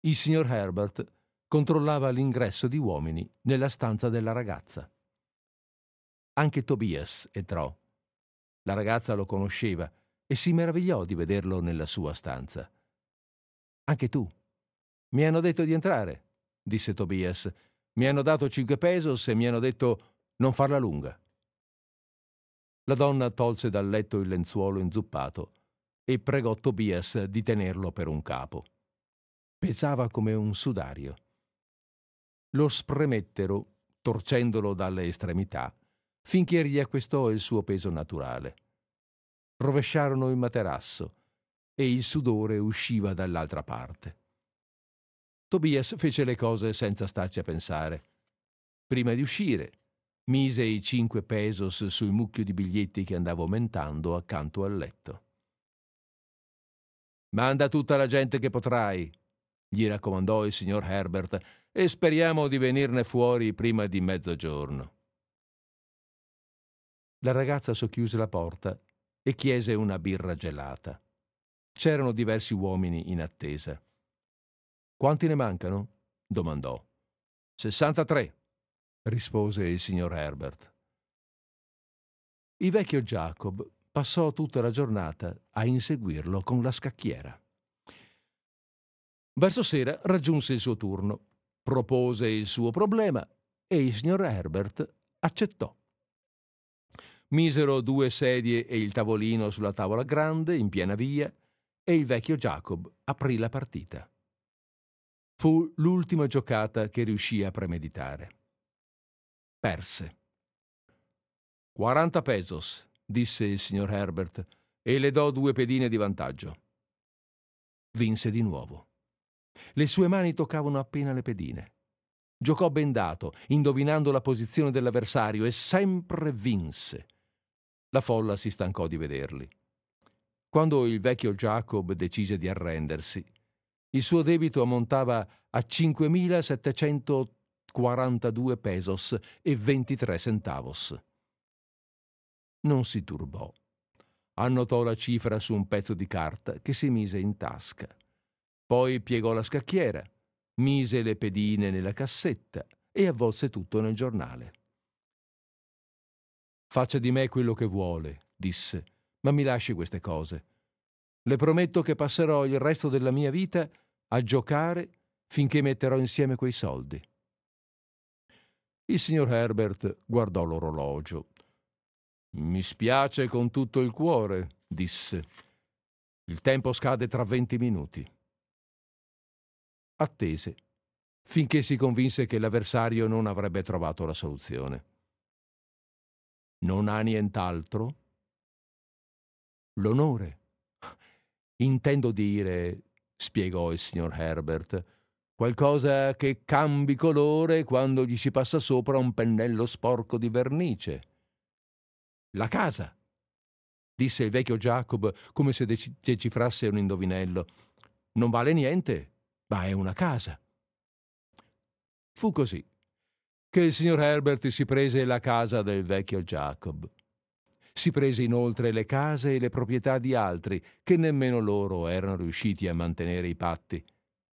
il signor Herbert controllava l'ingresso di uomini nella stanza della ragazza. Anche Tobias entrò. La ragazza lo conosceva e si meravigliò di vederlo nella sua stanza. Anche tu, Mi hanno detto di entrare, disse Tobias. Mi hanno dato cinque pesos e mi hanno detto non farla lunga. La donna tolse dal letto il lenzuolo inzuppato e pregò Tobias di tenerlo per un capo. Pesava come un sudario. Lo spremettero, torcendolo dalle estremità, finché riacquistò il suo peso naturale. Rovesciarono il materasso e il sudore usciva dall'altra parte. Tobias fece le cose senza starci a pensare. Prima di uscire, mise i cinque pesos sul mucchio di biglietti che andava aumentando accanto al letto. Manda tutta la gente che potrai, gli raccomandò il signor Herbert, e speriamo di venirne fuori prima di mezzogiorno. La ragazza socchiuse la porta e chiese una birra gelata. C'erano diversi uomini in attesa. Quanti ne mancano? domandò. 63, rispose il signor Herbert. Il vecchio Jacob passò tutta la giornata a inseguirlo con la scacchiera. Verso sera raggiunse il suo turno, propose il suo problema e il signor Herbert accettò. Misero due sedie e il tavolino sulla tavola grande in piena via e il vecchio Jacob aprì la partita. Fu l'ultima giocata che riuscì a premeditare. Perse. 40 pesos, disse il signor Herbert, e le do due pedine di vantaggio. Vinse di nuovo. Le sue mani toccavano appena le pedine. Giocò bendato, indovinando la posizione dell'avversario, e sempre vinse. La folla si stancò di vederli. Quando il vecchio Jacob decise di arrendersi, il suo debito ammontava a 5.742 pesos e 23 centavos. Non si turbò. Annotò la cifra su un pezzo di carta che si mise in tasca. Poi piegò la scacchiera, mise le pedine nella cassetta e avvolse tutto nel giornale. Faccia di me quello che vuole, disse, ma mi lasci queste cose. Le prometto che passerò il resto della mia vita a giocare finché metterò insieme quei soldi. Il signor Herbert guardò l'orologio. Mi spiace con tutto il cuore, disse. Il tempo scade tra venti minuti. Attese, finché si convinse che l'avversario non avrebbe trovato la soluzione. Non ha nient'altro? L'onore. Intendo dire, spiegò il signor Herbert, qualcosa che cambi colore quando gli si passa sopra un pennello sporco di vernice. La casa, disse il vecchio Jacob come se decifrasse un indovinello. Non vale niente, ma è una casa. Fu così che il signor Herbert si prese la casa del vecchio Jacob. Si prese inoltre le case e le proprietà di altri, che nemmeno loro erano riusciti a mantenere i patti.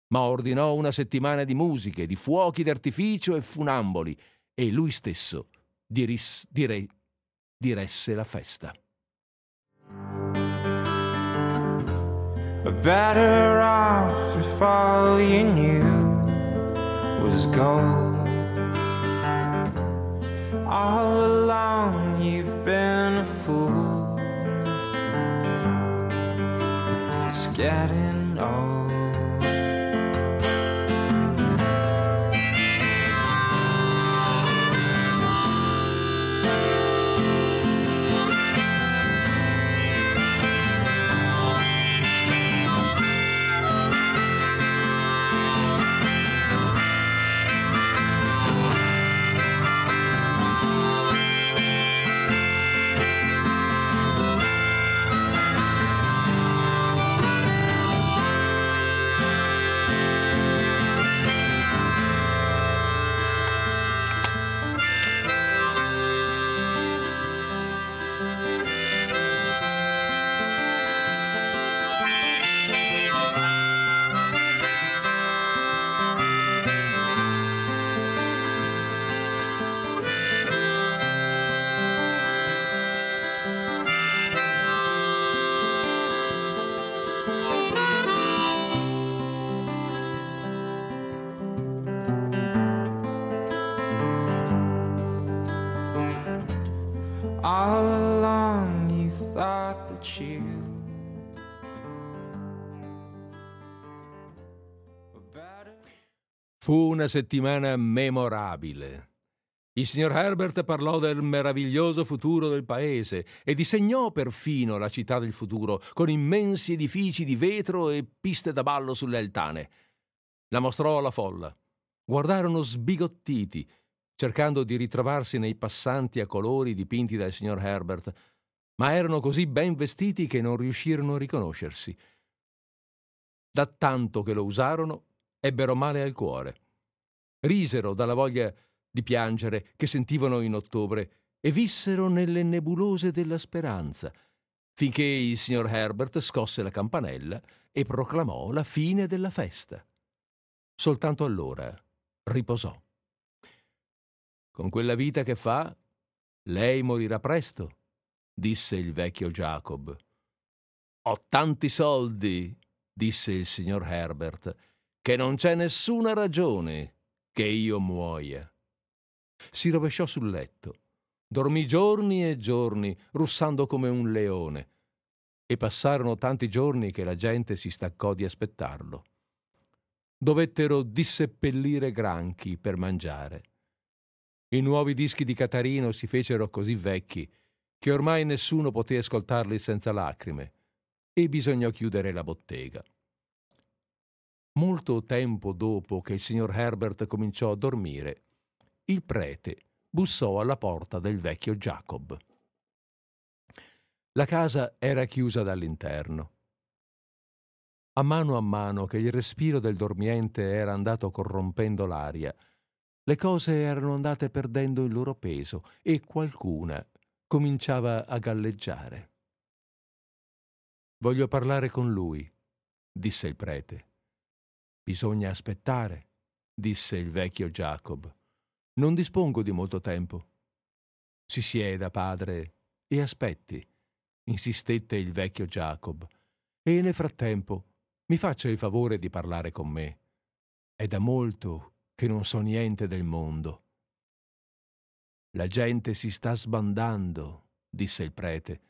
Ma ordinò una settimana di musiche, di fuochi d'artificio e funamboli, e lui stesso diris, direi, diresse la festa. Better off if all you knew was gold. All along you've been a fool. It's getting old. Fu una settimana memorabile. Il signor Herbert parlò del meraviglioso futuro del paese e disegnò perfino la città del futuro con immensi edifici di vetro e piste da ballo sulle altane. La mostrò alla folla. Guardarono sbigottiti, cercando di ritrovarsi nei passanti a colori dipinti dal signor Herbert, ma erano così ben vestiti che non riuscirono a riconoscersi. Da tanto che lo usarono, ebbero male al cuore. Risero dalla voglia di piangere che sentivano in ottobre e vissero nelle nebulose della speranza, finché il signor Herbert scosse la campanella e proclamò la fine della festa. Soltanto allora riposò. Con quella vita che fa, lei morirà presto, disse il vecchio Jacob. Ho tanti soldi, disse il signor Herbert, che non c'è nessuna ragione che io muoia. Si rovesciò sul letto, dormì giorni e giorni, russando come un leone, e passarono tanti giorni che la gente si staccò di aspettarlo. Dovettero disseppellire granchi per mangiare. I nuovi dischi di Catarino si fecero così vecchi che ormai nessuno poté ascoltarli senza lacrime e bisognò chiudere la bottega. Molto tempo dopo che il signor Herbert cominciò a dormire, il prete bussò alla porta del vecchio Jacob. La casa era chiusa dall'interno. A mano a mano che il respiro del dormiente era andato corrompendo l'aria, le cose erano andate perdendo il loro peso e qualcuna cominciava a galleggiare. Voglio parlare con lui, disse il prete. Bisogna aspettare, disse il vecchio Jacob. Non dispongo di molto tempo. Si sieda, padre, e aspetti, insistette il vecchio Jacob, e nel frattempo mi faccia il favore di parlare con me. È da molto che non so niente del mondo. La gente si sta sbandando, disse il prete.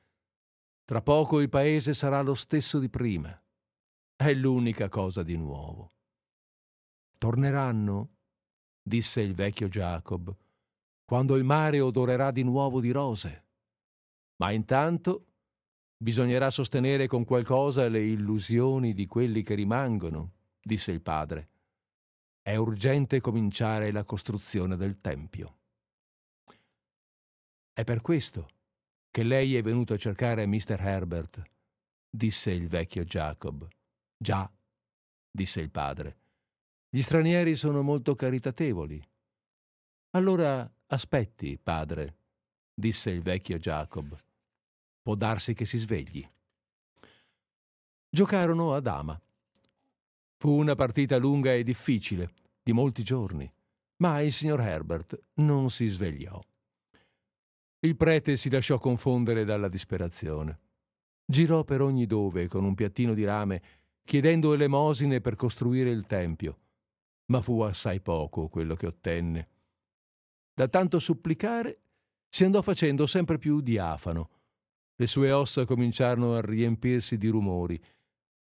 Tra poco il paese sarà lo stesso di prima. È l'unica cosa di nuovo. Torneranno, disse il vecchio Jacob, quando il mare odorerà di nuovo di rose. Ma intanto bisognerà sostenere con qualcosa le illusioni di quelli che rimangono, disse il padre. È urgente cominciare la costruzione del Tempio. È per questo che lei è venuto a cercare Mr. Herbert, disse il vecchio Jacob. Già, disse il padre. Gli stranieri sono molto caritatevoli. Allora aspetti, padre, disse il vecchio Jacob. Può darsi che si svegli. Giocarono a dama. Fu una partita lunga e difficile, di molti giorni, ma il signor Herbert non si svegliò. Il prete si lasciò confondere dalla disperazione. Girò per ogni dove con un piattino di rame, chiedendo elemosine per costruire il tempio ma fu assai poco quello che ottenne. Da tanto supplicare si andò facendo sempre più diafano. Le sue ossa cominciarono a riempirsi di rumori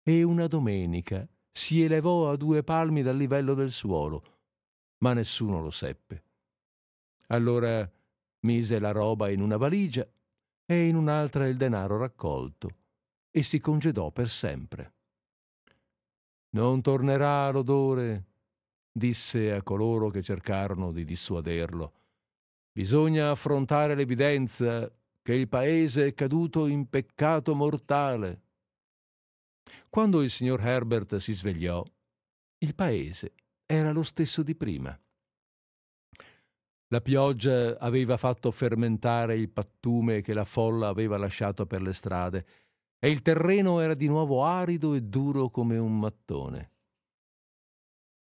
e una domenica si elevò a due palmi dal livello del suolo, ma nessuno lo seppe. Allora mise la roba in una valigia e in un'altra il denaro raccolto e si congedò per sempre. Non tornerà l'odore disse a coloro che cercarono di dissuaderlo. Bisogna affrontare l'evidenza che il paese è caduto in peccato mortale. Quando il signor Herbert si svegliò, il paese era lo stesso di prima. La pioggia aveva fatto fermentare il pattume che la folla aveva lasciato per le strade e il terreno era di nuovo arido e duro come un mattone.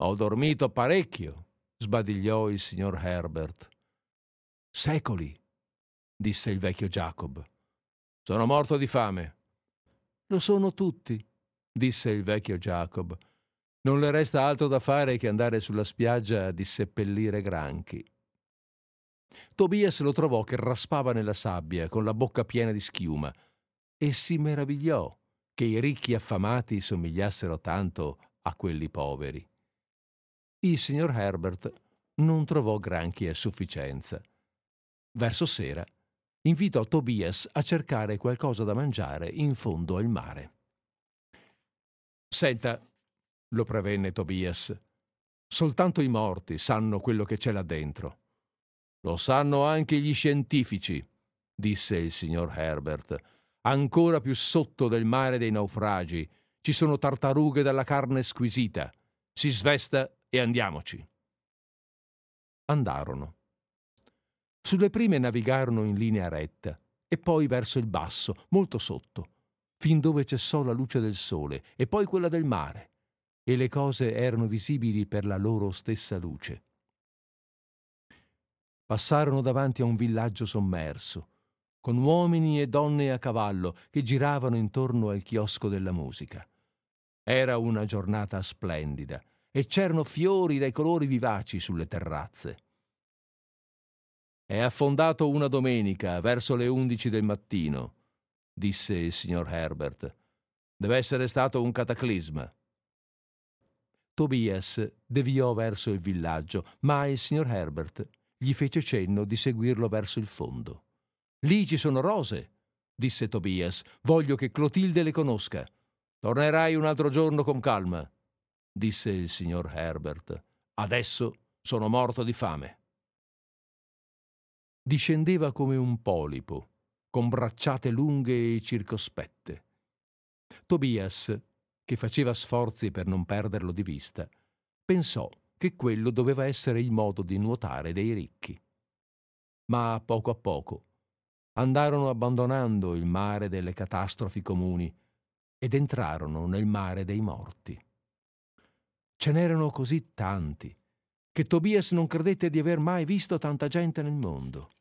Ho dormito parecchio, sbadigliò il signor Herbert. Secoli, disse il vecchio Jacob. Sono morto di fame. Lo sono tutti, disse il vecchio Jacob. Non le resta altro da fare che andare sulla spiaggia a disseppellire granchi. Tobias lo trovò che raspava nella sabbia con la bocca piena di schiuma e si meravigliò che i ricchi affamati somigliassero tanto a quelli poveri. Il signor Herbert non trovò granché a sufficienza. Verso sera invitò Tobias a cercare qualcosa da mangiare in fondo al mare. Senta, lo prevenne Tobias, soltanto i morti sanno quello che c'è là dentro. Lo sanno anche gli scientifici, disse il signor Herbert. Ancora più sotto del mare dei naufragi ci sono tartarughe dalla carne squisita. Si svesta e andiamoci. Andarono. Sulle prime navigarono in linea retta e poi verso il basso, molto sotto, fin dove cessò la luce del sole e poi quella del mare, e le cose erano visibili per la loro stessa luce. Passarono davanti a un villaggio sommerso, con uomini e donne a cavallo che giravano intorno al chiosco della musica. Era una giornata splendida e c'erano fiori dai colori vivaci sulle terrazze. È affondato una domenica, verso le undici del mattino, disse il signor Herbert. Deve essere stato un cataclisma. Tobias deviò verso il villaggio, ma il signor Herbert gli fece cenno di seguirlo verso il fondo. Lì ci sono rose, disse Tobias. Voglio che Clotilde le conosca. Tornerai un altro giorno con calma, disse il signor Herbert. Adesso sono morto di fame. Discendeva come un polipo, con bracciate lunghe e circospette. Tobias, che faceva sforzi per non perderlo di vista, pensò che quello doveva essere il modo di nuotare dei ricchi. Ma a poco a poco andarono abbandonando il mare delle catastrofi comuni ed entrarono nel mare dei morti. Ce n'erano così tanti che Tobias non credette di aver mai visto tanta gente nel mondo.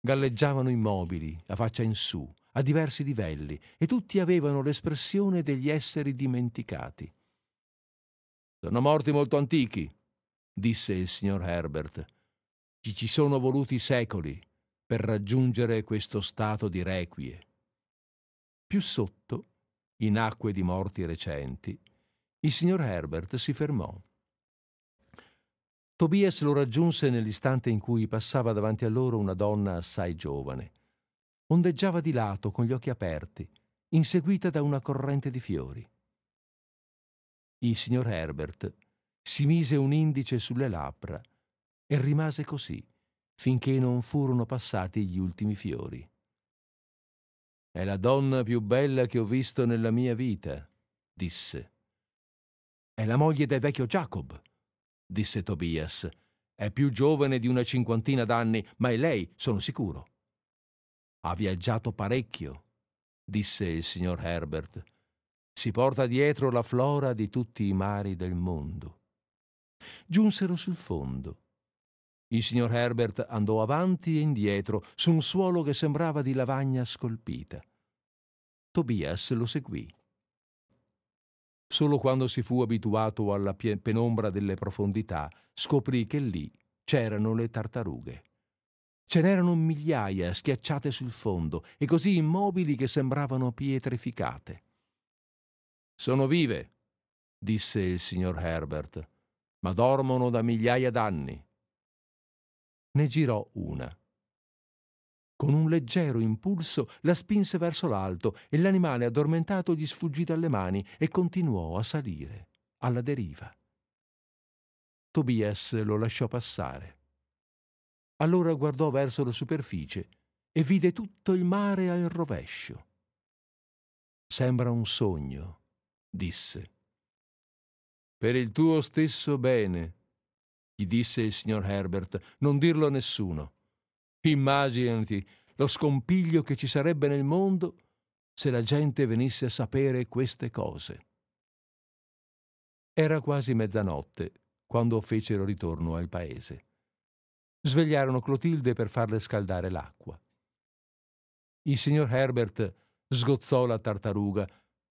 Galleggiavano immobili, a faccia in su, a diversi livelli, e tutti avevano l'espressione degli esseri dimenticati. Sono morti molto antichi, disse il signor Herbert. Ci ci sono voluti secoli per raggiungere questo stato di requie. Più sotto, in acque di morti recenti, il signor Herbert si fermò. Tobias lo raggiunse nell'istante in cui passava davanti a loro una donna assai giovane. Ondeggiava di lato con gli occhi aperti, inseguita da una corrente di fiori. Il signor Herbert si mise un indice sulle labbra e rimase così finché non furono passati gli ultimi fiori. È la donna più bella che ho visto nella mia vita, disse. È la moglie del vecchio Jacob, disse Tobias. È più giovane di una cinquantina d'anni, ma è lei, sono sicuro. Ha viaggiato parecchio, disse il signor Herbert si porta dietro la flora di tutti i mari del mondo. Giunsero sul fondo. Il signor Herbert andò avanti e indietro su un suolo che sembrava di lavagna scolpita. Tobias lo seguì. Solo quando si fu abituato alla penombra delle profondità scoprì che lì c'erano le tartarughe. Ce n'erano migliaia schiacciate sul fondo e così immobili che sembravano pietrificate. Sono vive, disse il signor Herbert, ma dormono da migliaia d'anni. Ne girò una. Con un leggero impulso la spinse verso l'alto e l'animale addormentato gli sfuggì dalle mani e continuò a salire, alla deriva. Tobias lo lasciò passare. Allora guardò verso la superficie e vide tutto il mare al rovescio. Sembra un sogno, disse. Per il tuo stesso bene, gli disse il signor Herbert, non dirlo a nessuno. Immaginati lo scompiglio che ci sarebbe nel mondo se la gente venisse a sapere queste cose. Era quasi mezzanotte quando fecero ritorno al paese. Svegliarono Clotilde per farle scaldare l'acqua. Il signor Herbert sgozzò la tartaruga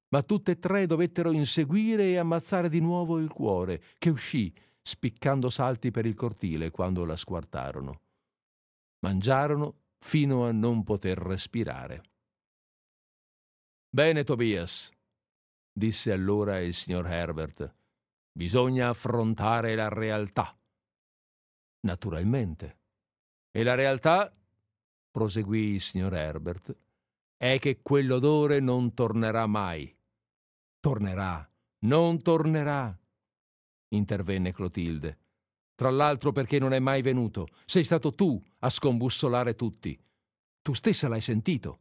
ma tutte e tre dovettero inseguire e ammazzare di nuovo il cuore, che uscì, spiccando salti per il cortile quando la squartarono. Mangiarono fino a non poter respirare. Bene, Tobias, disse allora il signor Herbert. Bisogna affrontare la realtà. Naturalmente. E la realtà, proseguì il signor Herbert, è che quell'odore non tornerà mai. Tornerà, non tornerà, intervenne Clotilde. Tra l'altro perché non è mai venuto. Sei stato tu a scombussolare tutti. Tu stessa l'hai sentito,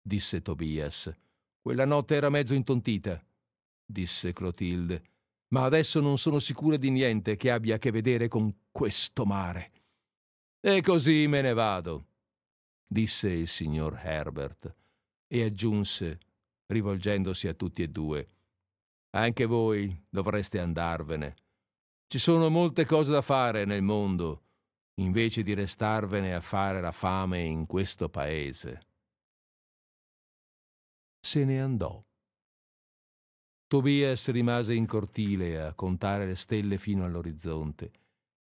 disse Tobias. Quella notte era mezzo intontita, disse Clotilde ma adesso non sono sicura di niente che abbia a che vedere con questo mare. E così me ne vado, disse il signor Herbert, e aggiunse, rivolgendosi a tutti e due, anche voi dovreste andarvene. Ci sono molte cose da fare nel mondo, invece di restarvene a fare la fame in questo paese. Se ne andò. Tobias rimase in cortile a contare le stelle fino all'orizzonte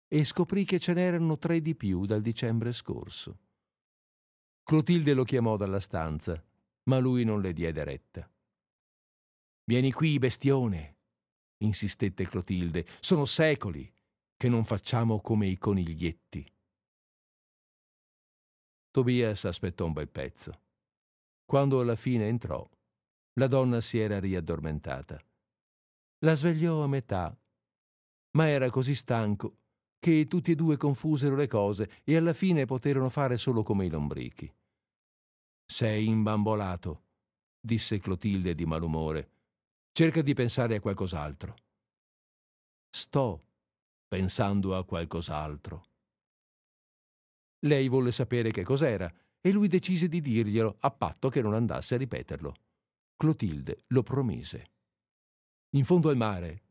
e scoprì che ce n'erano tre di più dal dicembre scorso. Clotilde lo chiamò dalla stanza, ma lui non le diede retta. Vieni qui, bestione, insistette Clotilde. Sono secoli che non facciamo come i coniglietti. Tobias aspettò un bel pezzo. Quando alla fine entrò, la donna si era riaddormentata. La svegliò a metà, ma era così stanco che tutti e due confusero le cose e alla fine poterono fare solo come i lombrichi. Sei imbambolato, disse Clotilde di malumore. Cerca di pensare a qualcos'altro. Sto pensando a qualcos'altro. Lei volle sapere che cos'era e lui decise di dirglielo a patto che non andasse a ripeterlo. Clotilde lo promise. In fondo al mare,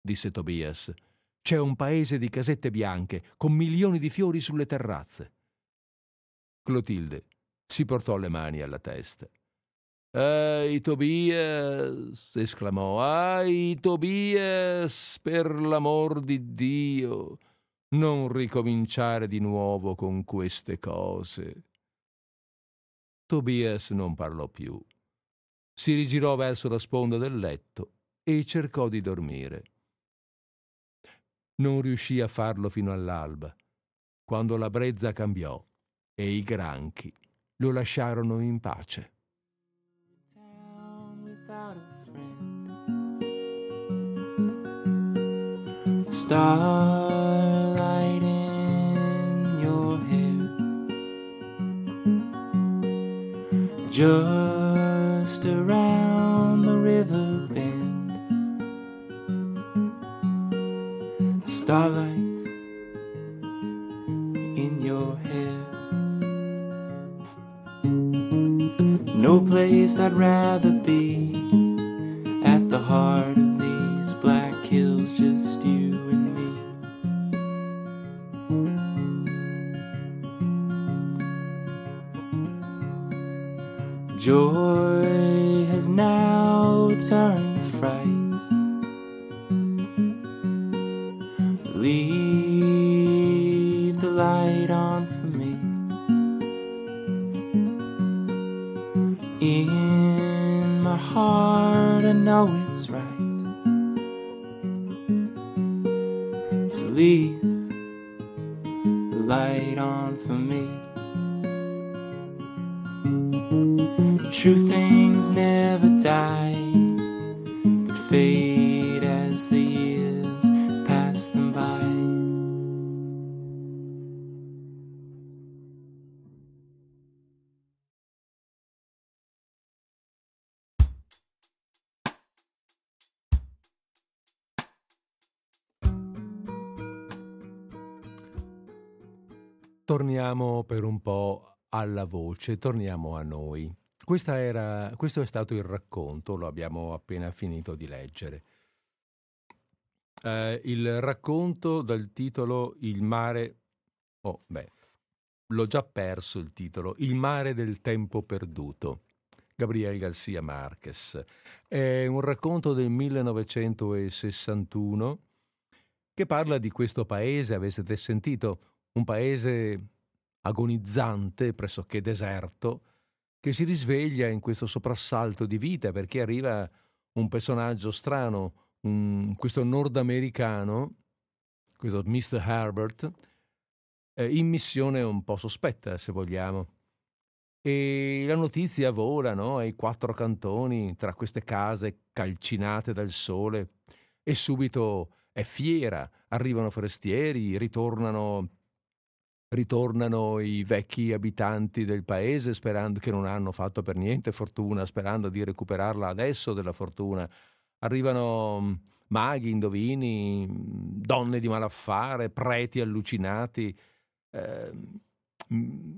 disse Tobias, c'è un paese di casette bianche con milioni di fiori sulle terrazze. Clotilde si portò le mani alla testa. Ai Tobias, esclamò, ai Tobias, per l'amor di Dio, non ricominciare di nuovo con queste cose. Tobias non parlò più si rigirò verso la sponda del letto e cercò di dormire. Non riuscì a farlo fino all'alba, quando la brezza cambiò e i granchi lo lasciarono in pace. Starlight in your hair. Just around the river bend. Starlight in your hair. No place I'd rather be at the heart me. has now turned to fright. Leave the light on for me. In my heart, I know it's right alla voce, torniamo a noi. Era, questo è stato il racconto, lo abbiamo appena finito di leggere. Eh, il racconto dal titolo Il mare... Oh, beh, l'ho già perso il titolo. Il mare del tempo perduto. Gabriel Garcia Marquez. È un racconto del 1961 che parla di questo paese, avete sentito, un paese agonizzante, pressoché deserto, che si risveglia in questo soprassalto di vita perché arriva un personaggio strano, un, questo nordamericano, questo Mr. Herbert, eh, in missione un po' sospetta, se vogliamo. E la notizia vola no, ai quattro cantoni, tra queste case calcinate dal sole, e subito è fiera, arrivano forestieri, ritornano, ritornano i vecchi abitanti del paese sperando che non hanno fatto per niente fortuna, sperando di recuperarla adesso della fortuna. Arrivano mm, maghi, indovini, mm, donne di malaffare, preti allucinati. Eh,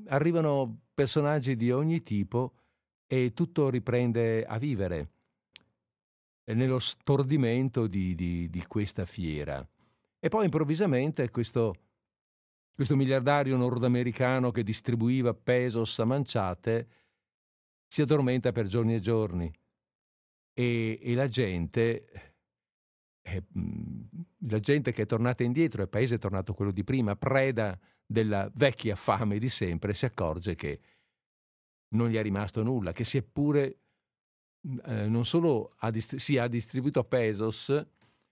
arrivano personaggi di ogni tipo e tutto riprende a vivere nello stordimento di, di, di questa fiera. E poi improvvisamente questo, questo miliardario nordamericano che distribuiva pesos a manciate si addormenta per giorni e giorni. E, e la gente eh, la gente che è tornata indietro, il paese è tornato quello di prima, preda della vecchia fame di sempre, si accorge che non gli è rimasto nulla, che si è pure eh, non solo ha, dist- sì, ha distribuito pesos,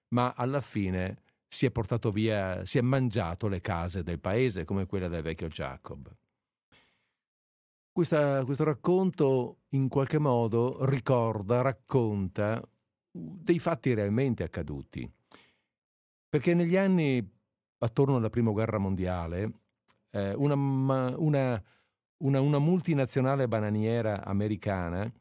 ma alla fine si è portato via, si è mangiato le case del paese come quella del vecchio Jacob. Questa, questo racconto in qualche modo ricorda, racconta dei fatti realmente accaduti. Perché negli anni attorno alla Prima Guerra Mondiale eh, una, una, una, una multinazionale bananiera americana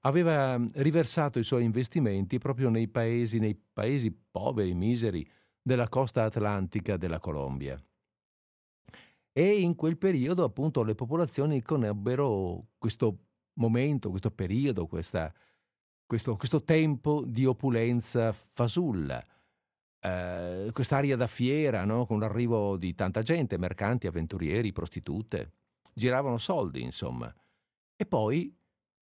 aveva riversato i suoi investimenti proprio nei paesi, nei paesi poveri, miseri della costa atlantica della Colombia. E in quel periodo appunto le popolazioni conebbero questo momento, questo periodo, questa, questo, questo, tempo di opulenza fasulla, eh, quest'aria da fiera, no? con l'arrivo di tanta gente, mercanti, avventurieri, prostitute, giravano soldi, insomma. E poi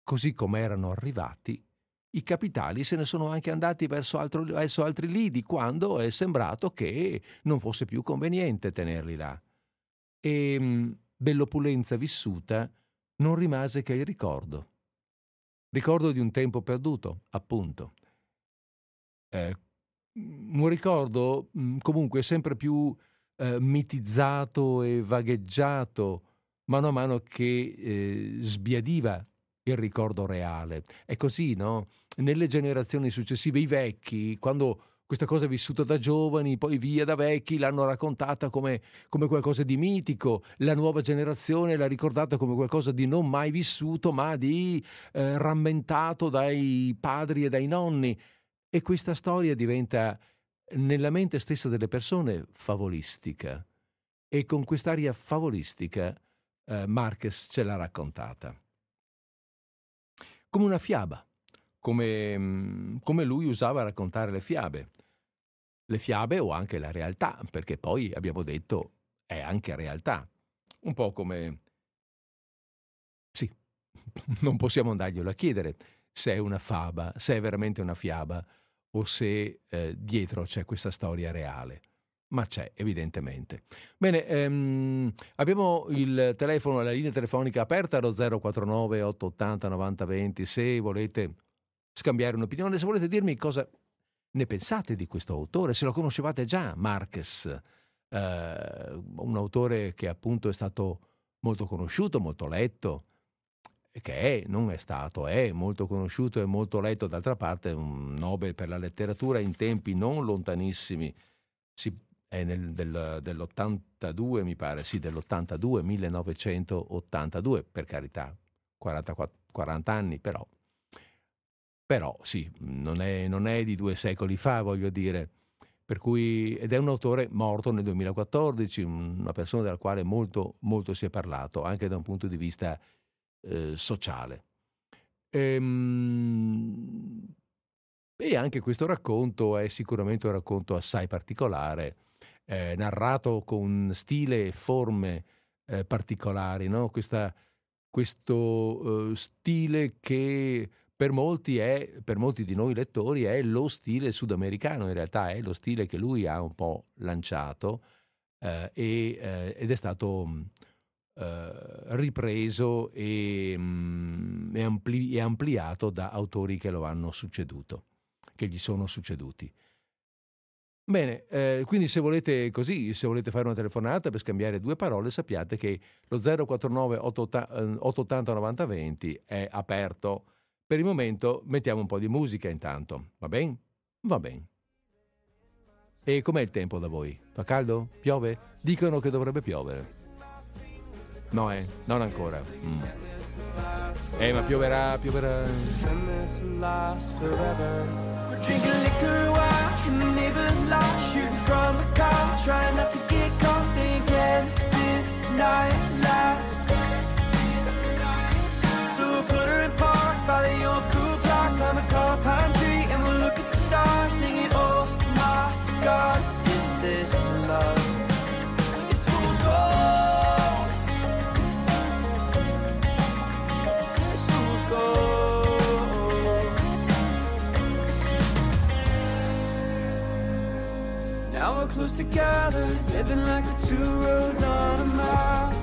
così come erano arrivati, i capitali se ne sono anche andati verso, altro, verso altri lidi quando è sembrato che non fosse più conveniente tenerli là. E ehm, dell'opulenza vissuta non rimase che il ricordo. Ricordo di un tempo perduto, appunto. Eh, un ricordo comunque sempre più eh, mitizzato e vagheggiato mano a mano che eh, sbiadiva il ricordo reale. È così, no? Nelle generazioni successive, i vecchi, quando questa cosa è vissuta da giovani, poi via da vecchi, l'hanno raccontata come, come, qualcosa di mitico, la nuova generazione l'ha ricordata come qualcosa di non mai vissuto, ma di eh, rammentato dai padri e dai nonni. E questa storia diventa nella mente stessa delle persone favolistica. E con quest'aria favolistica eh, Marquez ce l'ha raccontata come una fiaba, come, mm, come lui usava a raccontare le fiabe. Le fiabe o anche la realtà, perché poi abbiamo detto è anche realtà. Un po' come... Sì, non possiamo andarglielo a chiedere se è una faba, se è veramente una fiaba o se eh, dietro c'è questa storia reale ma c'è evidentemente. Bene, ehm, abbiamo il telefono, la linea telefonica aperta allo 049 880 9020 se volete scambiare un'opinione, se volete dirmi cosa ne pensate di questo autore, se lo conoscevate già, Marquez, eh, un autore che appunto è stato molto conosciuto, molto letto, che è, non è stato, è molto conosciuto e molto letto, d'altra parte un Nobel per la letteratura in tempi non lontanissimi. Si è nel, del, dell'82, mi pare, sì, dell'82, 1982, per carità, 44, 40 anni, però, però sì, non è, non è di due secoli fa, voglio dire. Cui, ed è un autore morto nel 2014, una persona della quale molto, molto si è parlato, anche da un punto di vista eh, sociale. Ehm, e anche questo racconto è sicuramente un racconto assai particolare, eh, narrato con stile e forme eh, particolari, no? Questa, questo eh, stile che per molti, è, per molti di noi lettori è lo stile sudamericano, in realtà è lo stile che lui ha un po' lanciato eh, e, eh, ed è stato mm, eh, ripreso e, mh, mm, e, ampli, e ampliato da autori che lo hanno succeduto che gli sono succeduti. Bene, eh, quindi se volete così, se volete fare una telefonata per scambiare due parole, sappiate che lo 049 880 90 20 è aperto. Per il momento mettiamo un po' di musica intanto, va bene? Va bene. E com'è il tempo da voi? Fa caldo? Piove? Dicono che dovrebbe piovere. No, eh, non ancora. Mm. Eh, ma pioverà, pioverà. Lot Shooting from the car, trying not to get caught Saying can this night last So we'll put her in park by the old cool clock Climb a tall pine close together, living like the two roads on a map.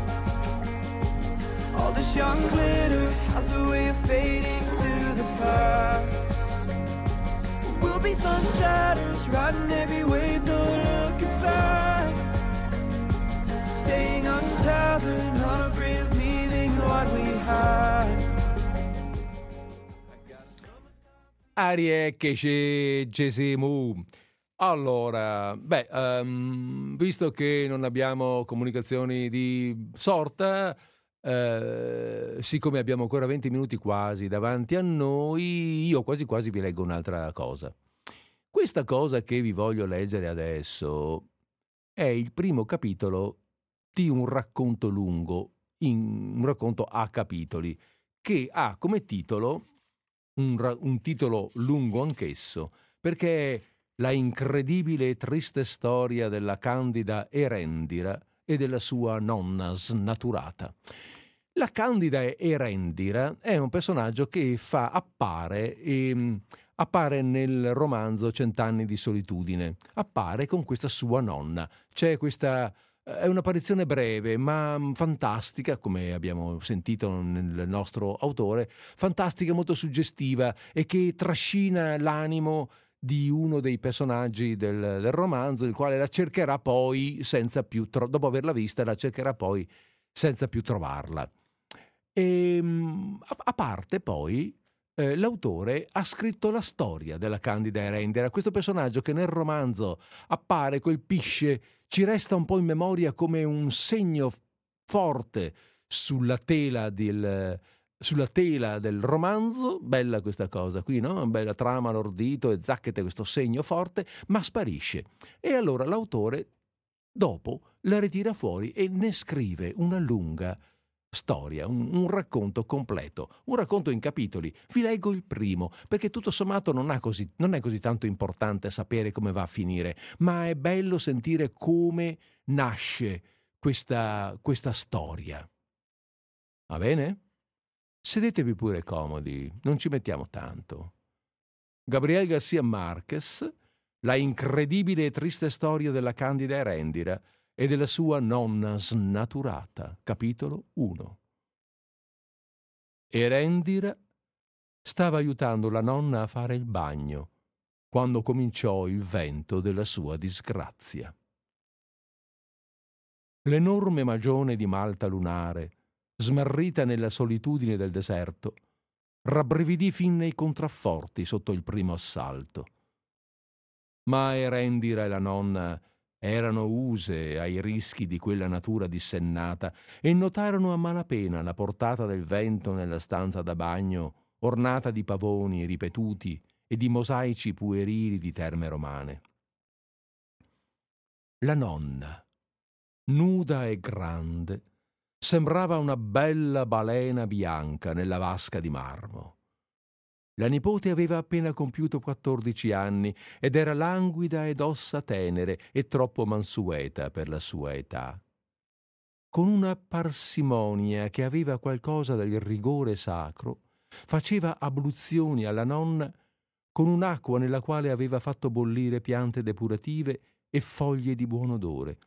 All this young glitter has a way of fading to the past. We'll be sunsetters, riding every wave, no looking back. Staying untethered, not afraid of leaving what we had. Arie c'è Gesemu. Allora, beh, um, visto che non abbiamo comunicazioni di sorta, eh, siccome abbiamo ancora 20 minuti quasi davanti a noi, io quasi quasi vi leggo un'altra cosa. Questa cosa che vi voglio leggere adesso è il primo capitolo di un racconto lungo, in, un racconto a capitoli, che ha come titolo, un, un titolo lungo anch'esso, perché la incredibile e triste storia della candida Erendira e della sua nonna snaturata. La candida Erendira è un personaggio che fa appare, ehm, appare nel romanzo Cent'anni di solitudine, appare con questa sua nonna. C'è questa è un'apparizione breve ma fantastica, come abbiamo sentito nel nostro autore, fantastica, molto suggestiva e che trascina l'animo di uno dei personaggi del, del, romanzo, il quale la cercherà poi senza più, tro- dopo averla vista, la cercherà poi senza più trovarla. E, ehm, a, parte poi, eh, l'autore ha scritto la storia della Candida Erendera, questo personaggio che nel romanzo appare, colpisce, ci resta un po' in memoria come un segno forte sulla tela del, sulla tela del romanzo, bella questa cosa qui, no? Bella trama, l'ordito e zacchete questo segno forte, ma sparisce. E allora l'autore, dopo, la ritira fuori e ne scrive una lunga storia, un, un, racconto completo, un racconto in capitoli. Vi leggo il primo, perché tutto sommato non, così, non è così tanto importante sapere come va a finire, ma è bello sentire come nasce questa, questa storia. Va bene? Sedetevi pure comodi, non ci mettiamo tanto. Gabriel Garcia Marquez, la incredibile e triste storia della Candida Erendira e della sua nonna snaturata, capitolo 1. Erendira stava aiutando la nonna a fare il bagno quando cominciò il vento della sua disgrazia. L'enorme magione di malta lunare smarrita nella solitudine del deserto, rabbrividì fin nei contrafforti sotto il primo assalto. Ma Erendira e la nonna erano use ai rischi di quella natura dissennata e notarono a malapena la portata del vento nella stanza da bagno, ornata di pavoni ripetuti e di mosaici puerili di terme romane. La nonna, nuda e grande, sembrava una bella balena bianca nella vasca di marmo. La nipote aveva appena compiuto quattordici anni ed era languida ed ossa tenere e troppo mansueta per la sua età. Con una parsimonia che aveva qualcosa del rigore sacro, faceva abluzioni alla nonna con un'acqua nella quale aveva fatto bollire piante depurative e foglie di buon odore,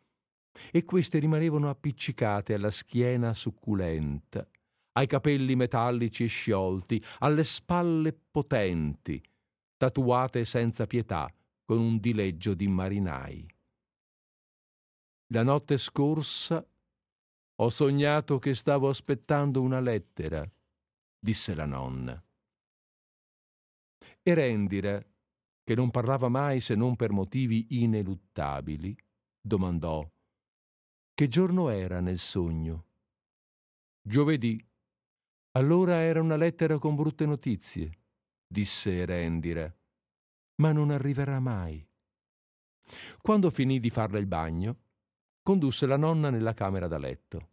e queste rimanevano appiccicate alla schiena succulenta, ai capelli metallici e sciolti, alle spalle potenti, tatuate senza pietà con un dileggio di marinai. La notte scorsa ho sognato che stavo aspettando una lettera, disse la nonna. E Rendira, che non parlava mai se non per motivi ineluttabili, domandò che giorno era nel sogno. Giovedì. Allora era una lettera con brutte notizie, disse Rendira, ma non arriverà mai. Quando finì di farle il bagno, condusse la nonna nella camera da letto.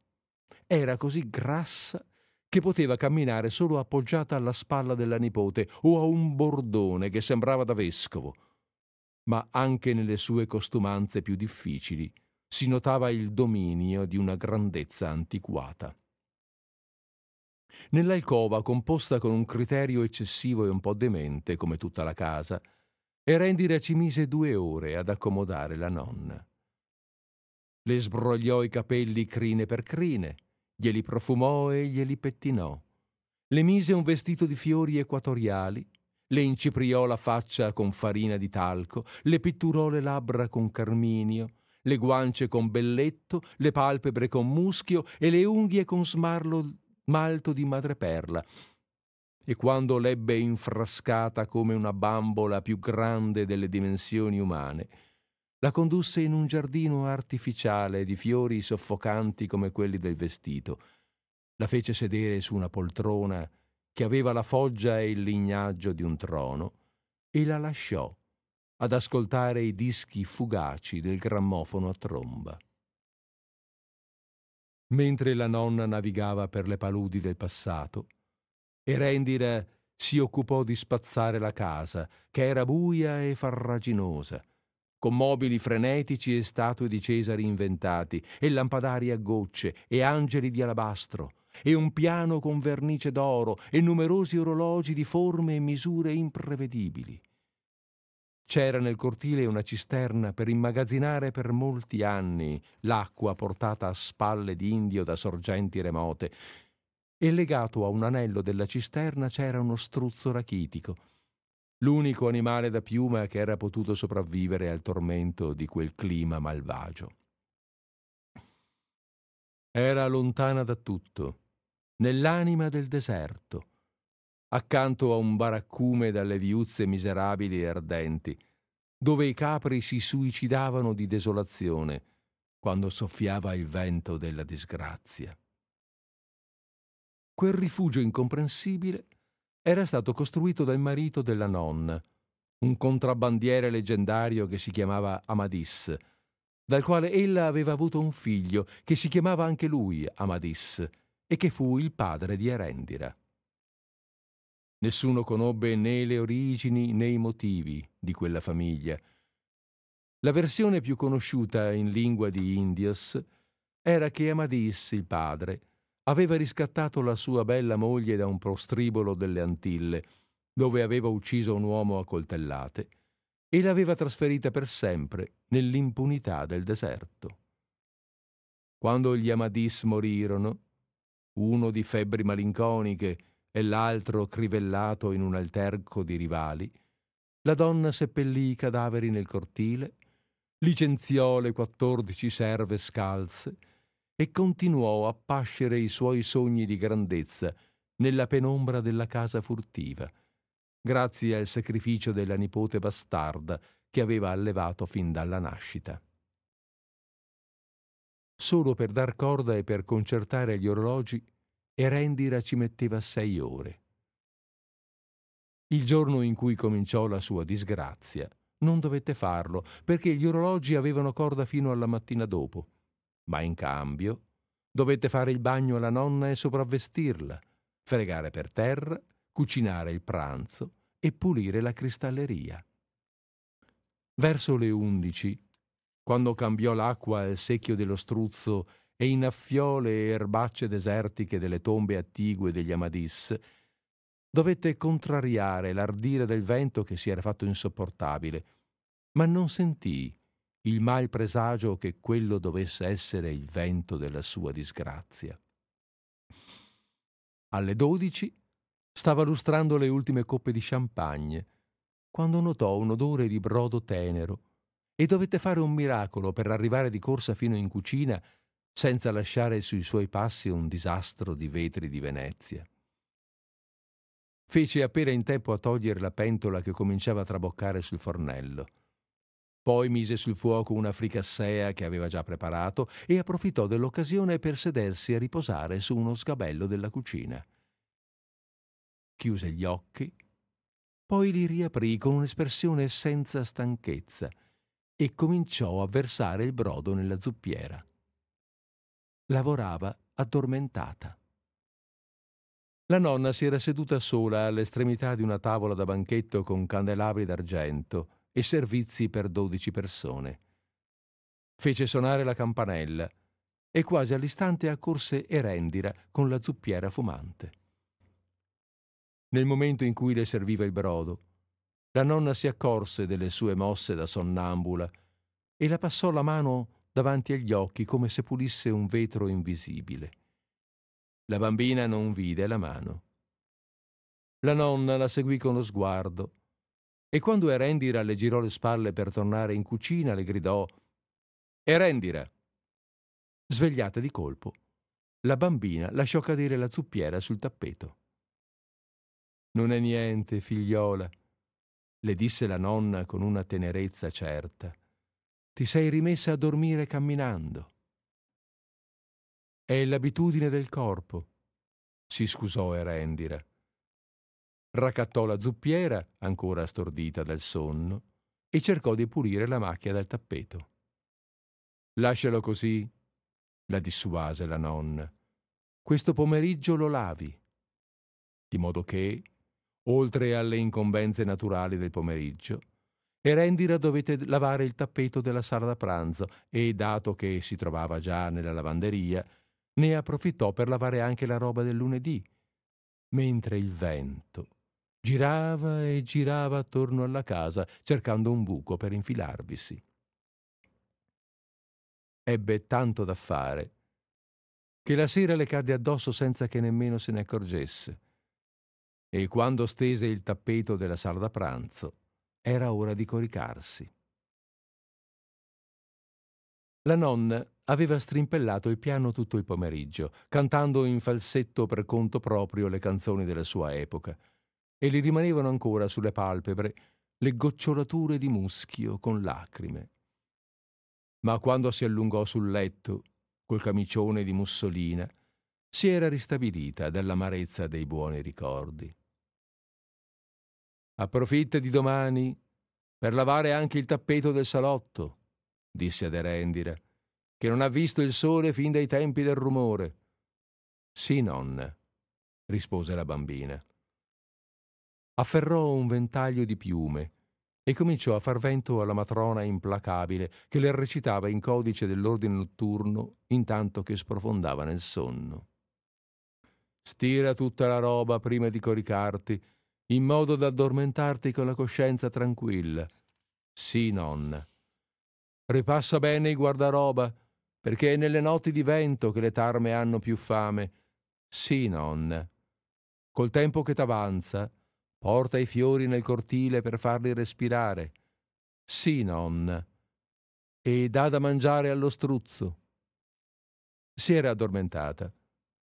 Era così grassa che poteva camminare solo appoggiata alla spalla della nipote o a un bordone che sembrava da vescovo. Ma anche nelle sue costumanze più difficili si notava il dominio di una grandezza antiquata. Nell'alcova, composta con un criterio eccessivo e un po' demente, come tutta la casa, Erendira ci mise due ore ad accomodare la nonna. Le sbrogliò i capelli crine per crine, glieli profumò e glieli pettinò. Le mise un vestito di fiori equatoriali, le incipriò la faccia con farina di talco, le pitturò le labbra con carminio, le guance con belletto, le palpebre con muschio e le unghie con smarlo malto di madreperla. E quando l'ebbe infrascata come una bambola più grande delle dimensioni umane, la condusse in un giardino artificiale di fiori soffocanti come quelli del vestito. La fece sedere su una poltrona che aveva la foggia e il lignaggio di un trono e la lasciò ad ascoltare i dischi fugaci del grammofono a tromba. Mentre la nonna navigava per le paludi del passato, Erendira si occupò di spazzare la casa, che era buia e farraginosa, con mobili frenetici e statue di Cesari inventati, e lampadari a gocce, e angeli di alabastro, e un piano con vernice d'oro, e numerosi orologi di forme e misure imprevedibili. C'era nel cortile una cisterna per immagazzinare per molti anni l'acqua portata a spalle d'indio da sorgenti remote, e legato a un anello della cisterna c'era uno struzzo rachitico, l'unico animale da piuma che era potuto sopravvivere al tormento di quel clima malvagio. Era lontana da tutto, nell'anima del deserto, accanto a un baraccume dalle viuzze miserabili e ardenti, dove i capri si suicidavano di desolazione quando soffiava il vento della disgrazia. Quel rifugio incomprensibile era stato costruito dal marito della nonna, un contrabbandiere leggendario che si chiamava Amadis, dal quale ella aveva avuto un figlio che si chiamava anche lui Amadis e che fu il padre di Erendira. Nessuno conobbe né le origini né i motivi di quella famiglia. La versione più conosciuta in lingua di Indios era che Amadis, il padre, aveva riscattato la sua bella moglie da un prostribolo delle Antille, dove aveva ucciso un uomo a coltellate, e l'aveva trasferita per sempre nell'impunità del deserto. Quando gli Amadis morirono, uno di febbri malinconiche e l'altro crivellato in un alterco di rivali, la donna seppellì i cadaveri nel cortile, licenziò le quattordici serve scalze e continuò a pascere i suoi sogni di grandezza nella penombra della casa furtiva, grazie al sacrificio della nipote bastarda che aveva allevato fin dalla nascita. Solo per dar corda e per concertare gli orologi e Rendira ci metteva sei ore. Il giorno in cui cominciò la sua disgrazia, non dovette farlo, perché gli orologi avevano corda fino alla mattina dopo, ma in cambio dovette fare il bagno alla nonna e sopravvestirla, fregare per terra, cucinare il pranzo e pulire la cristalleria. Verso le undici, quando cambiò l'acqua al secchio dello struzzo e innaffiò le erbacce desertiche delle tombe attigue degli Amadis, dovette contrariare l'ardire del vento che si era fatto insopportabile, ma non sentì il mal presagio che quello dovesse essere il vento della sua disgrazia. Alle dodici stava lustrando le ultime coppe di champagne quando notò un odore di brodo tenero e dovette fare un miracolo per arrivare di corsa fino in cucina senza lasciare sui suoi passi un disastro di vetri di Venezia. Fece appena in tempo a togliere la pentola che cominciava a traboccare sul fornello. Poi mise sul fuoco una fricassea che aveva già preparato e approfittò dell'occasione per sedersi a riposare su uno sgabello della cucina. Chiuse gli occhi, poi li riaprì con un'espressione senza stanchezza e cominciò a versare il brodo nella zuppiera. Lavorava addormentata. La nonna si era seduta sola all'estremità di una tavola da banchetto con candelabri d'argento e servizi per dodici persone. Fece suonare la campanella e quasi all'istante accorse Erendira con la zuppiera fumante. Nel momento in cui le serviva il brodo, la nonna si accorse delle sue mosse da sonnambula e la passò la mano davanti agli occhi come se pulisse un vetro invisibile. La bambina non vide la mano. La nonna la seguì con lo sguardo e quando Erendira le girò le spalle per tornare in cucina le gridò Erendira! Svegliata di colpo, la bambina lasciò cadere la zuppiera sul tappeto. Non è niente, figliola, le disse la nonna con una tenerezza certa. Ti sei rimessa a dormire camminando. È l'abitudine del corpo, si scusò Erendira. Raccattò la zuppiera, ancora stordita dal sonno, e cercò di pulire la macchia dal tappeto. Lascialo così, la dissuase la nonna. Questo pomeriggio lo lavi, di modo che, oltre alle incombenze naturali del pomeriggio, Erendira dovette lavare il tappeto della sala da pranzo e, dato che si trovava già nella lavanderia, ne approfittò per lavare anche la roba del lunedì, mentre il vento girava e girava attorno alla casa cercando un buco per infilarvisi. Ebbe tanto da fare che la sera le cadde addosso senza che nemmeno se ne accorgesse. E quando stese il tappeto della sala da pranzo, era ora di coricarsi. La nonna aveva strimpellato il piano tutto il pomeriggio, cantando in falsetto per conto proprio le canzoni della sua epoca, e gli rimanevano ancora sulle palpebre le gocciolature di muschio con lacrime. Ma quando si allungò sul letto, col camicione di mussolina, si era ristabilita dall'amarezza dei buoni ricordi. Approfitta di domani per lavare anche il tappeto del salotto, disse ad Erendira, che non ha visto il sole fin dai tempi del rumore. Sì, nonna, rispose la bambina. Afferrò un ventaglio di piume e cominciò a far vento alla matrona implacabile che le recitava in codice dell'ordine notturno intanto che sprofondava nel sonno. Stira tutta la roba prima di coricarti, in modo da addormentarti con la coscienza tranquilla. Sì, nonna. Ripassa bene il guardaroba, perché è nelle notti di vento che le tarme hanno più fame. Sì, nonna. Col tempo che t'avanza, porta i fiori nel cortile per farli respirare. Sì, nonna. E dà da mangiare allo struzzo. Si era addormentata,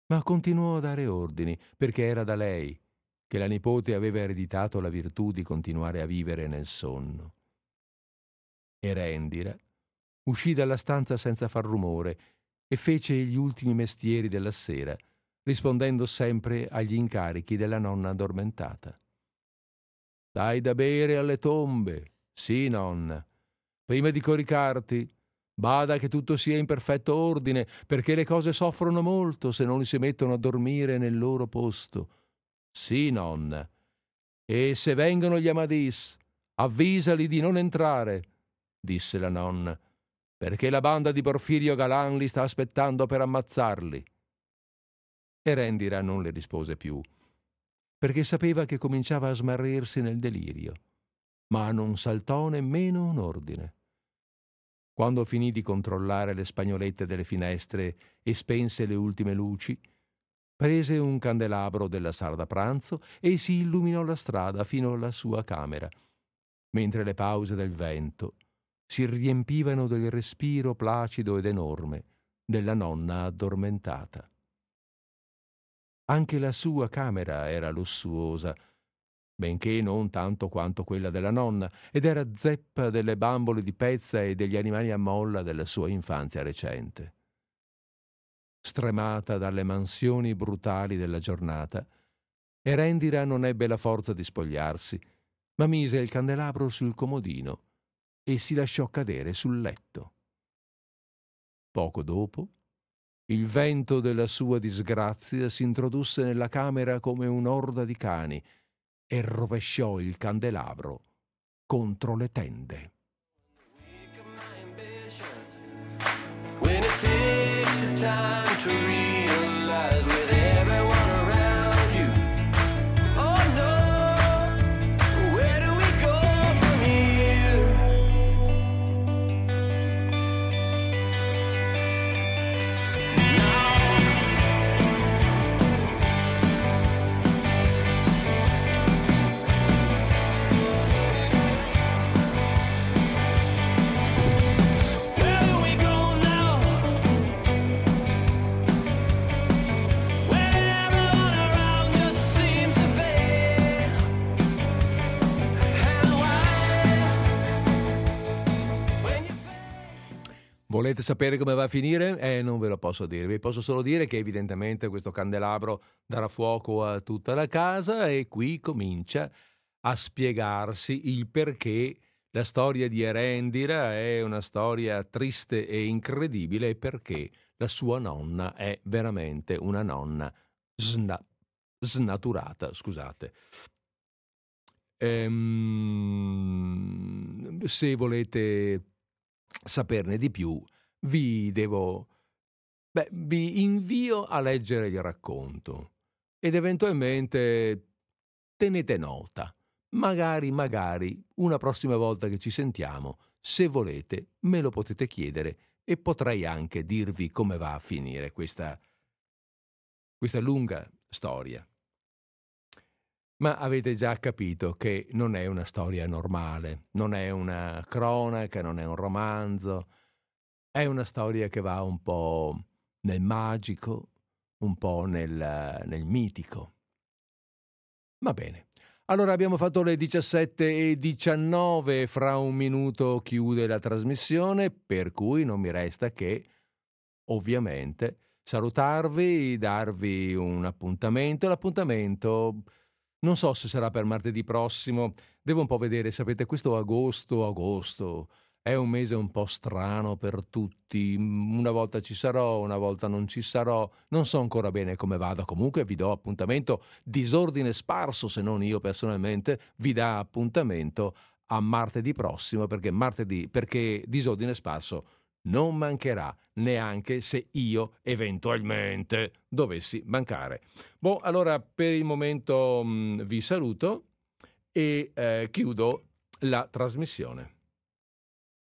ma continuò a dare ordini, perché era da lei che la nipote aveva ereditato la virtù di continuare a vivere nel sonno. Erendira uscì dalla stanza senza far rumore e fece gli ultimi mestieri della sera, rispondendo sempre agli incarichi della nonna addormentata. Dai da bere alle tombe, sì, nonna. Prima di coricarti, bada che tutto sia in perfetto ordine, perché le cose soffrono molto se non si mettono a dormire nel loro posto. Sì, nonna. E se vengono gli Amadis, avvisali di non entrare, disse la nonna perché la banda di Porfirio Galan li sta aspettando per ammazzarli. Erendira non le rispose più, perché sapeva che cominciava a smarrirsi nel delirio, ma non saltò nemmeno un ordine. Quando finì di controllare le spagnolette delle finestre e spense le ultime luci, prese un candelabro della sala da pranzo e si illuminò la strada fino alla sua camera, mentre le pause del vento si riempivano del respiro placido ed enorme della nonna addormentata. Anche la sua camera era lussuosa, benché non tanto quanto quella della nonna, ed era zeppa delle bambole di pezza e degli animali a molla della sua infanzia recente. Stremata dalle mansioni brutali della giornata, Erendira non ebbe la forza di spogliarsi, ma mise il candelabro sul comodino e si lasciò cadere sul letto. Poco dopo, il vento della sua disgrazia si introdusse nella camera come un'orda di cani e rovesciò il candelabro contro le tende. To realize Volete sapere come va a finire? Eh, non ve lo posso dire. Vi posso solo dire che evidentemente questo candelabro darà fuoco a tutta la casa e qui comincia a spiegarsi il perché la storia di Erendira è una storia triste e incredibile e perché la sua nonna è veramente una nonna sna- snaturata, scusate. Ehm, se volete saperne di più, vi devo... Beh, vi invio a leggere il racconto ed eventualmente tenete nota. Magari, magari, una prossima volta che ci sentiamo, se volete, me lo potete chiedere e potrei anche dirvi come va a finire questa, questa lunga storia. Ma avete già capito che non è una storia normale, non è una cronaca, non è un romanzo, è una storia che va un po' nel magico, un po' nel, nel mitico. Va bene. Allora abbiamo fatto le 17 e 19, fra un minuto chiude la trasmissione, per cui non mi resta che, ovviamente, salutarvi, darvi un appuntamento. L'appuntamento non so se sarà per martedì prossimo, devo un po' vedere, sapete, questo agosto, agosto è un mese un po' strano per tutti, una volta ci sarò, una volta non ci sarò, non so ancora bene come vada, comunque vi do appuntamento, disordine sparso se non io personalmente, vi dà appuntamento a martedì prossimo perché martedì, perché disordine sparso non mancherà neanche se io eventualmente dovessi mancare. Boh, allora per il momento mh, vi saluto e eh, chiudo la trasmissione.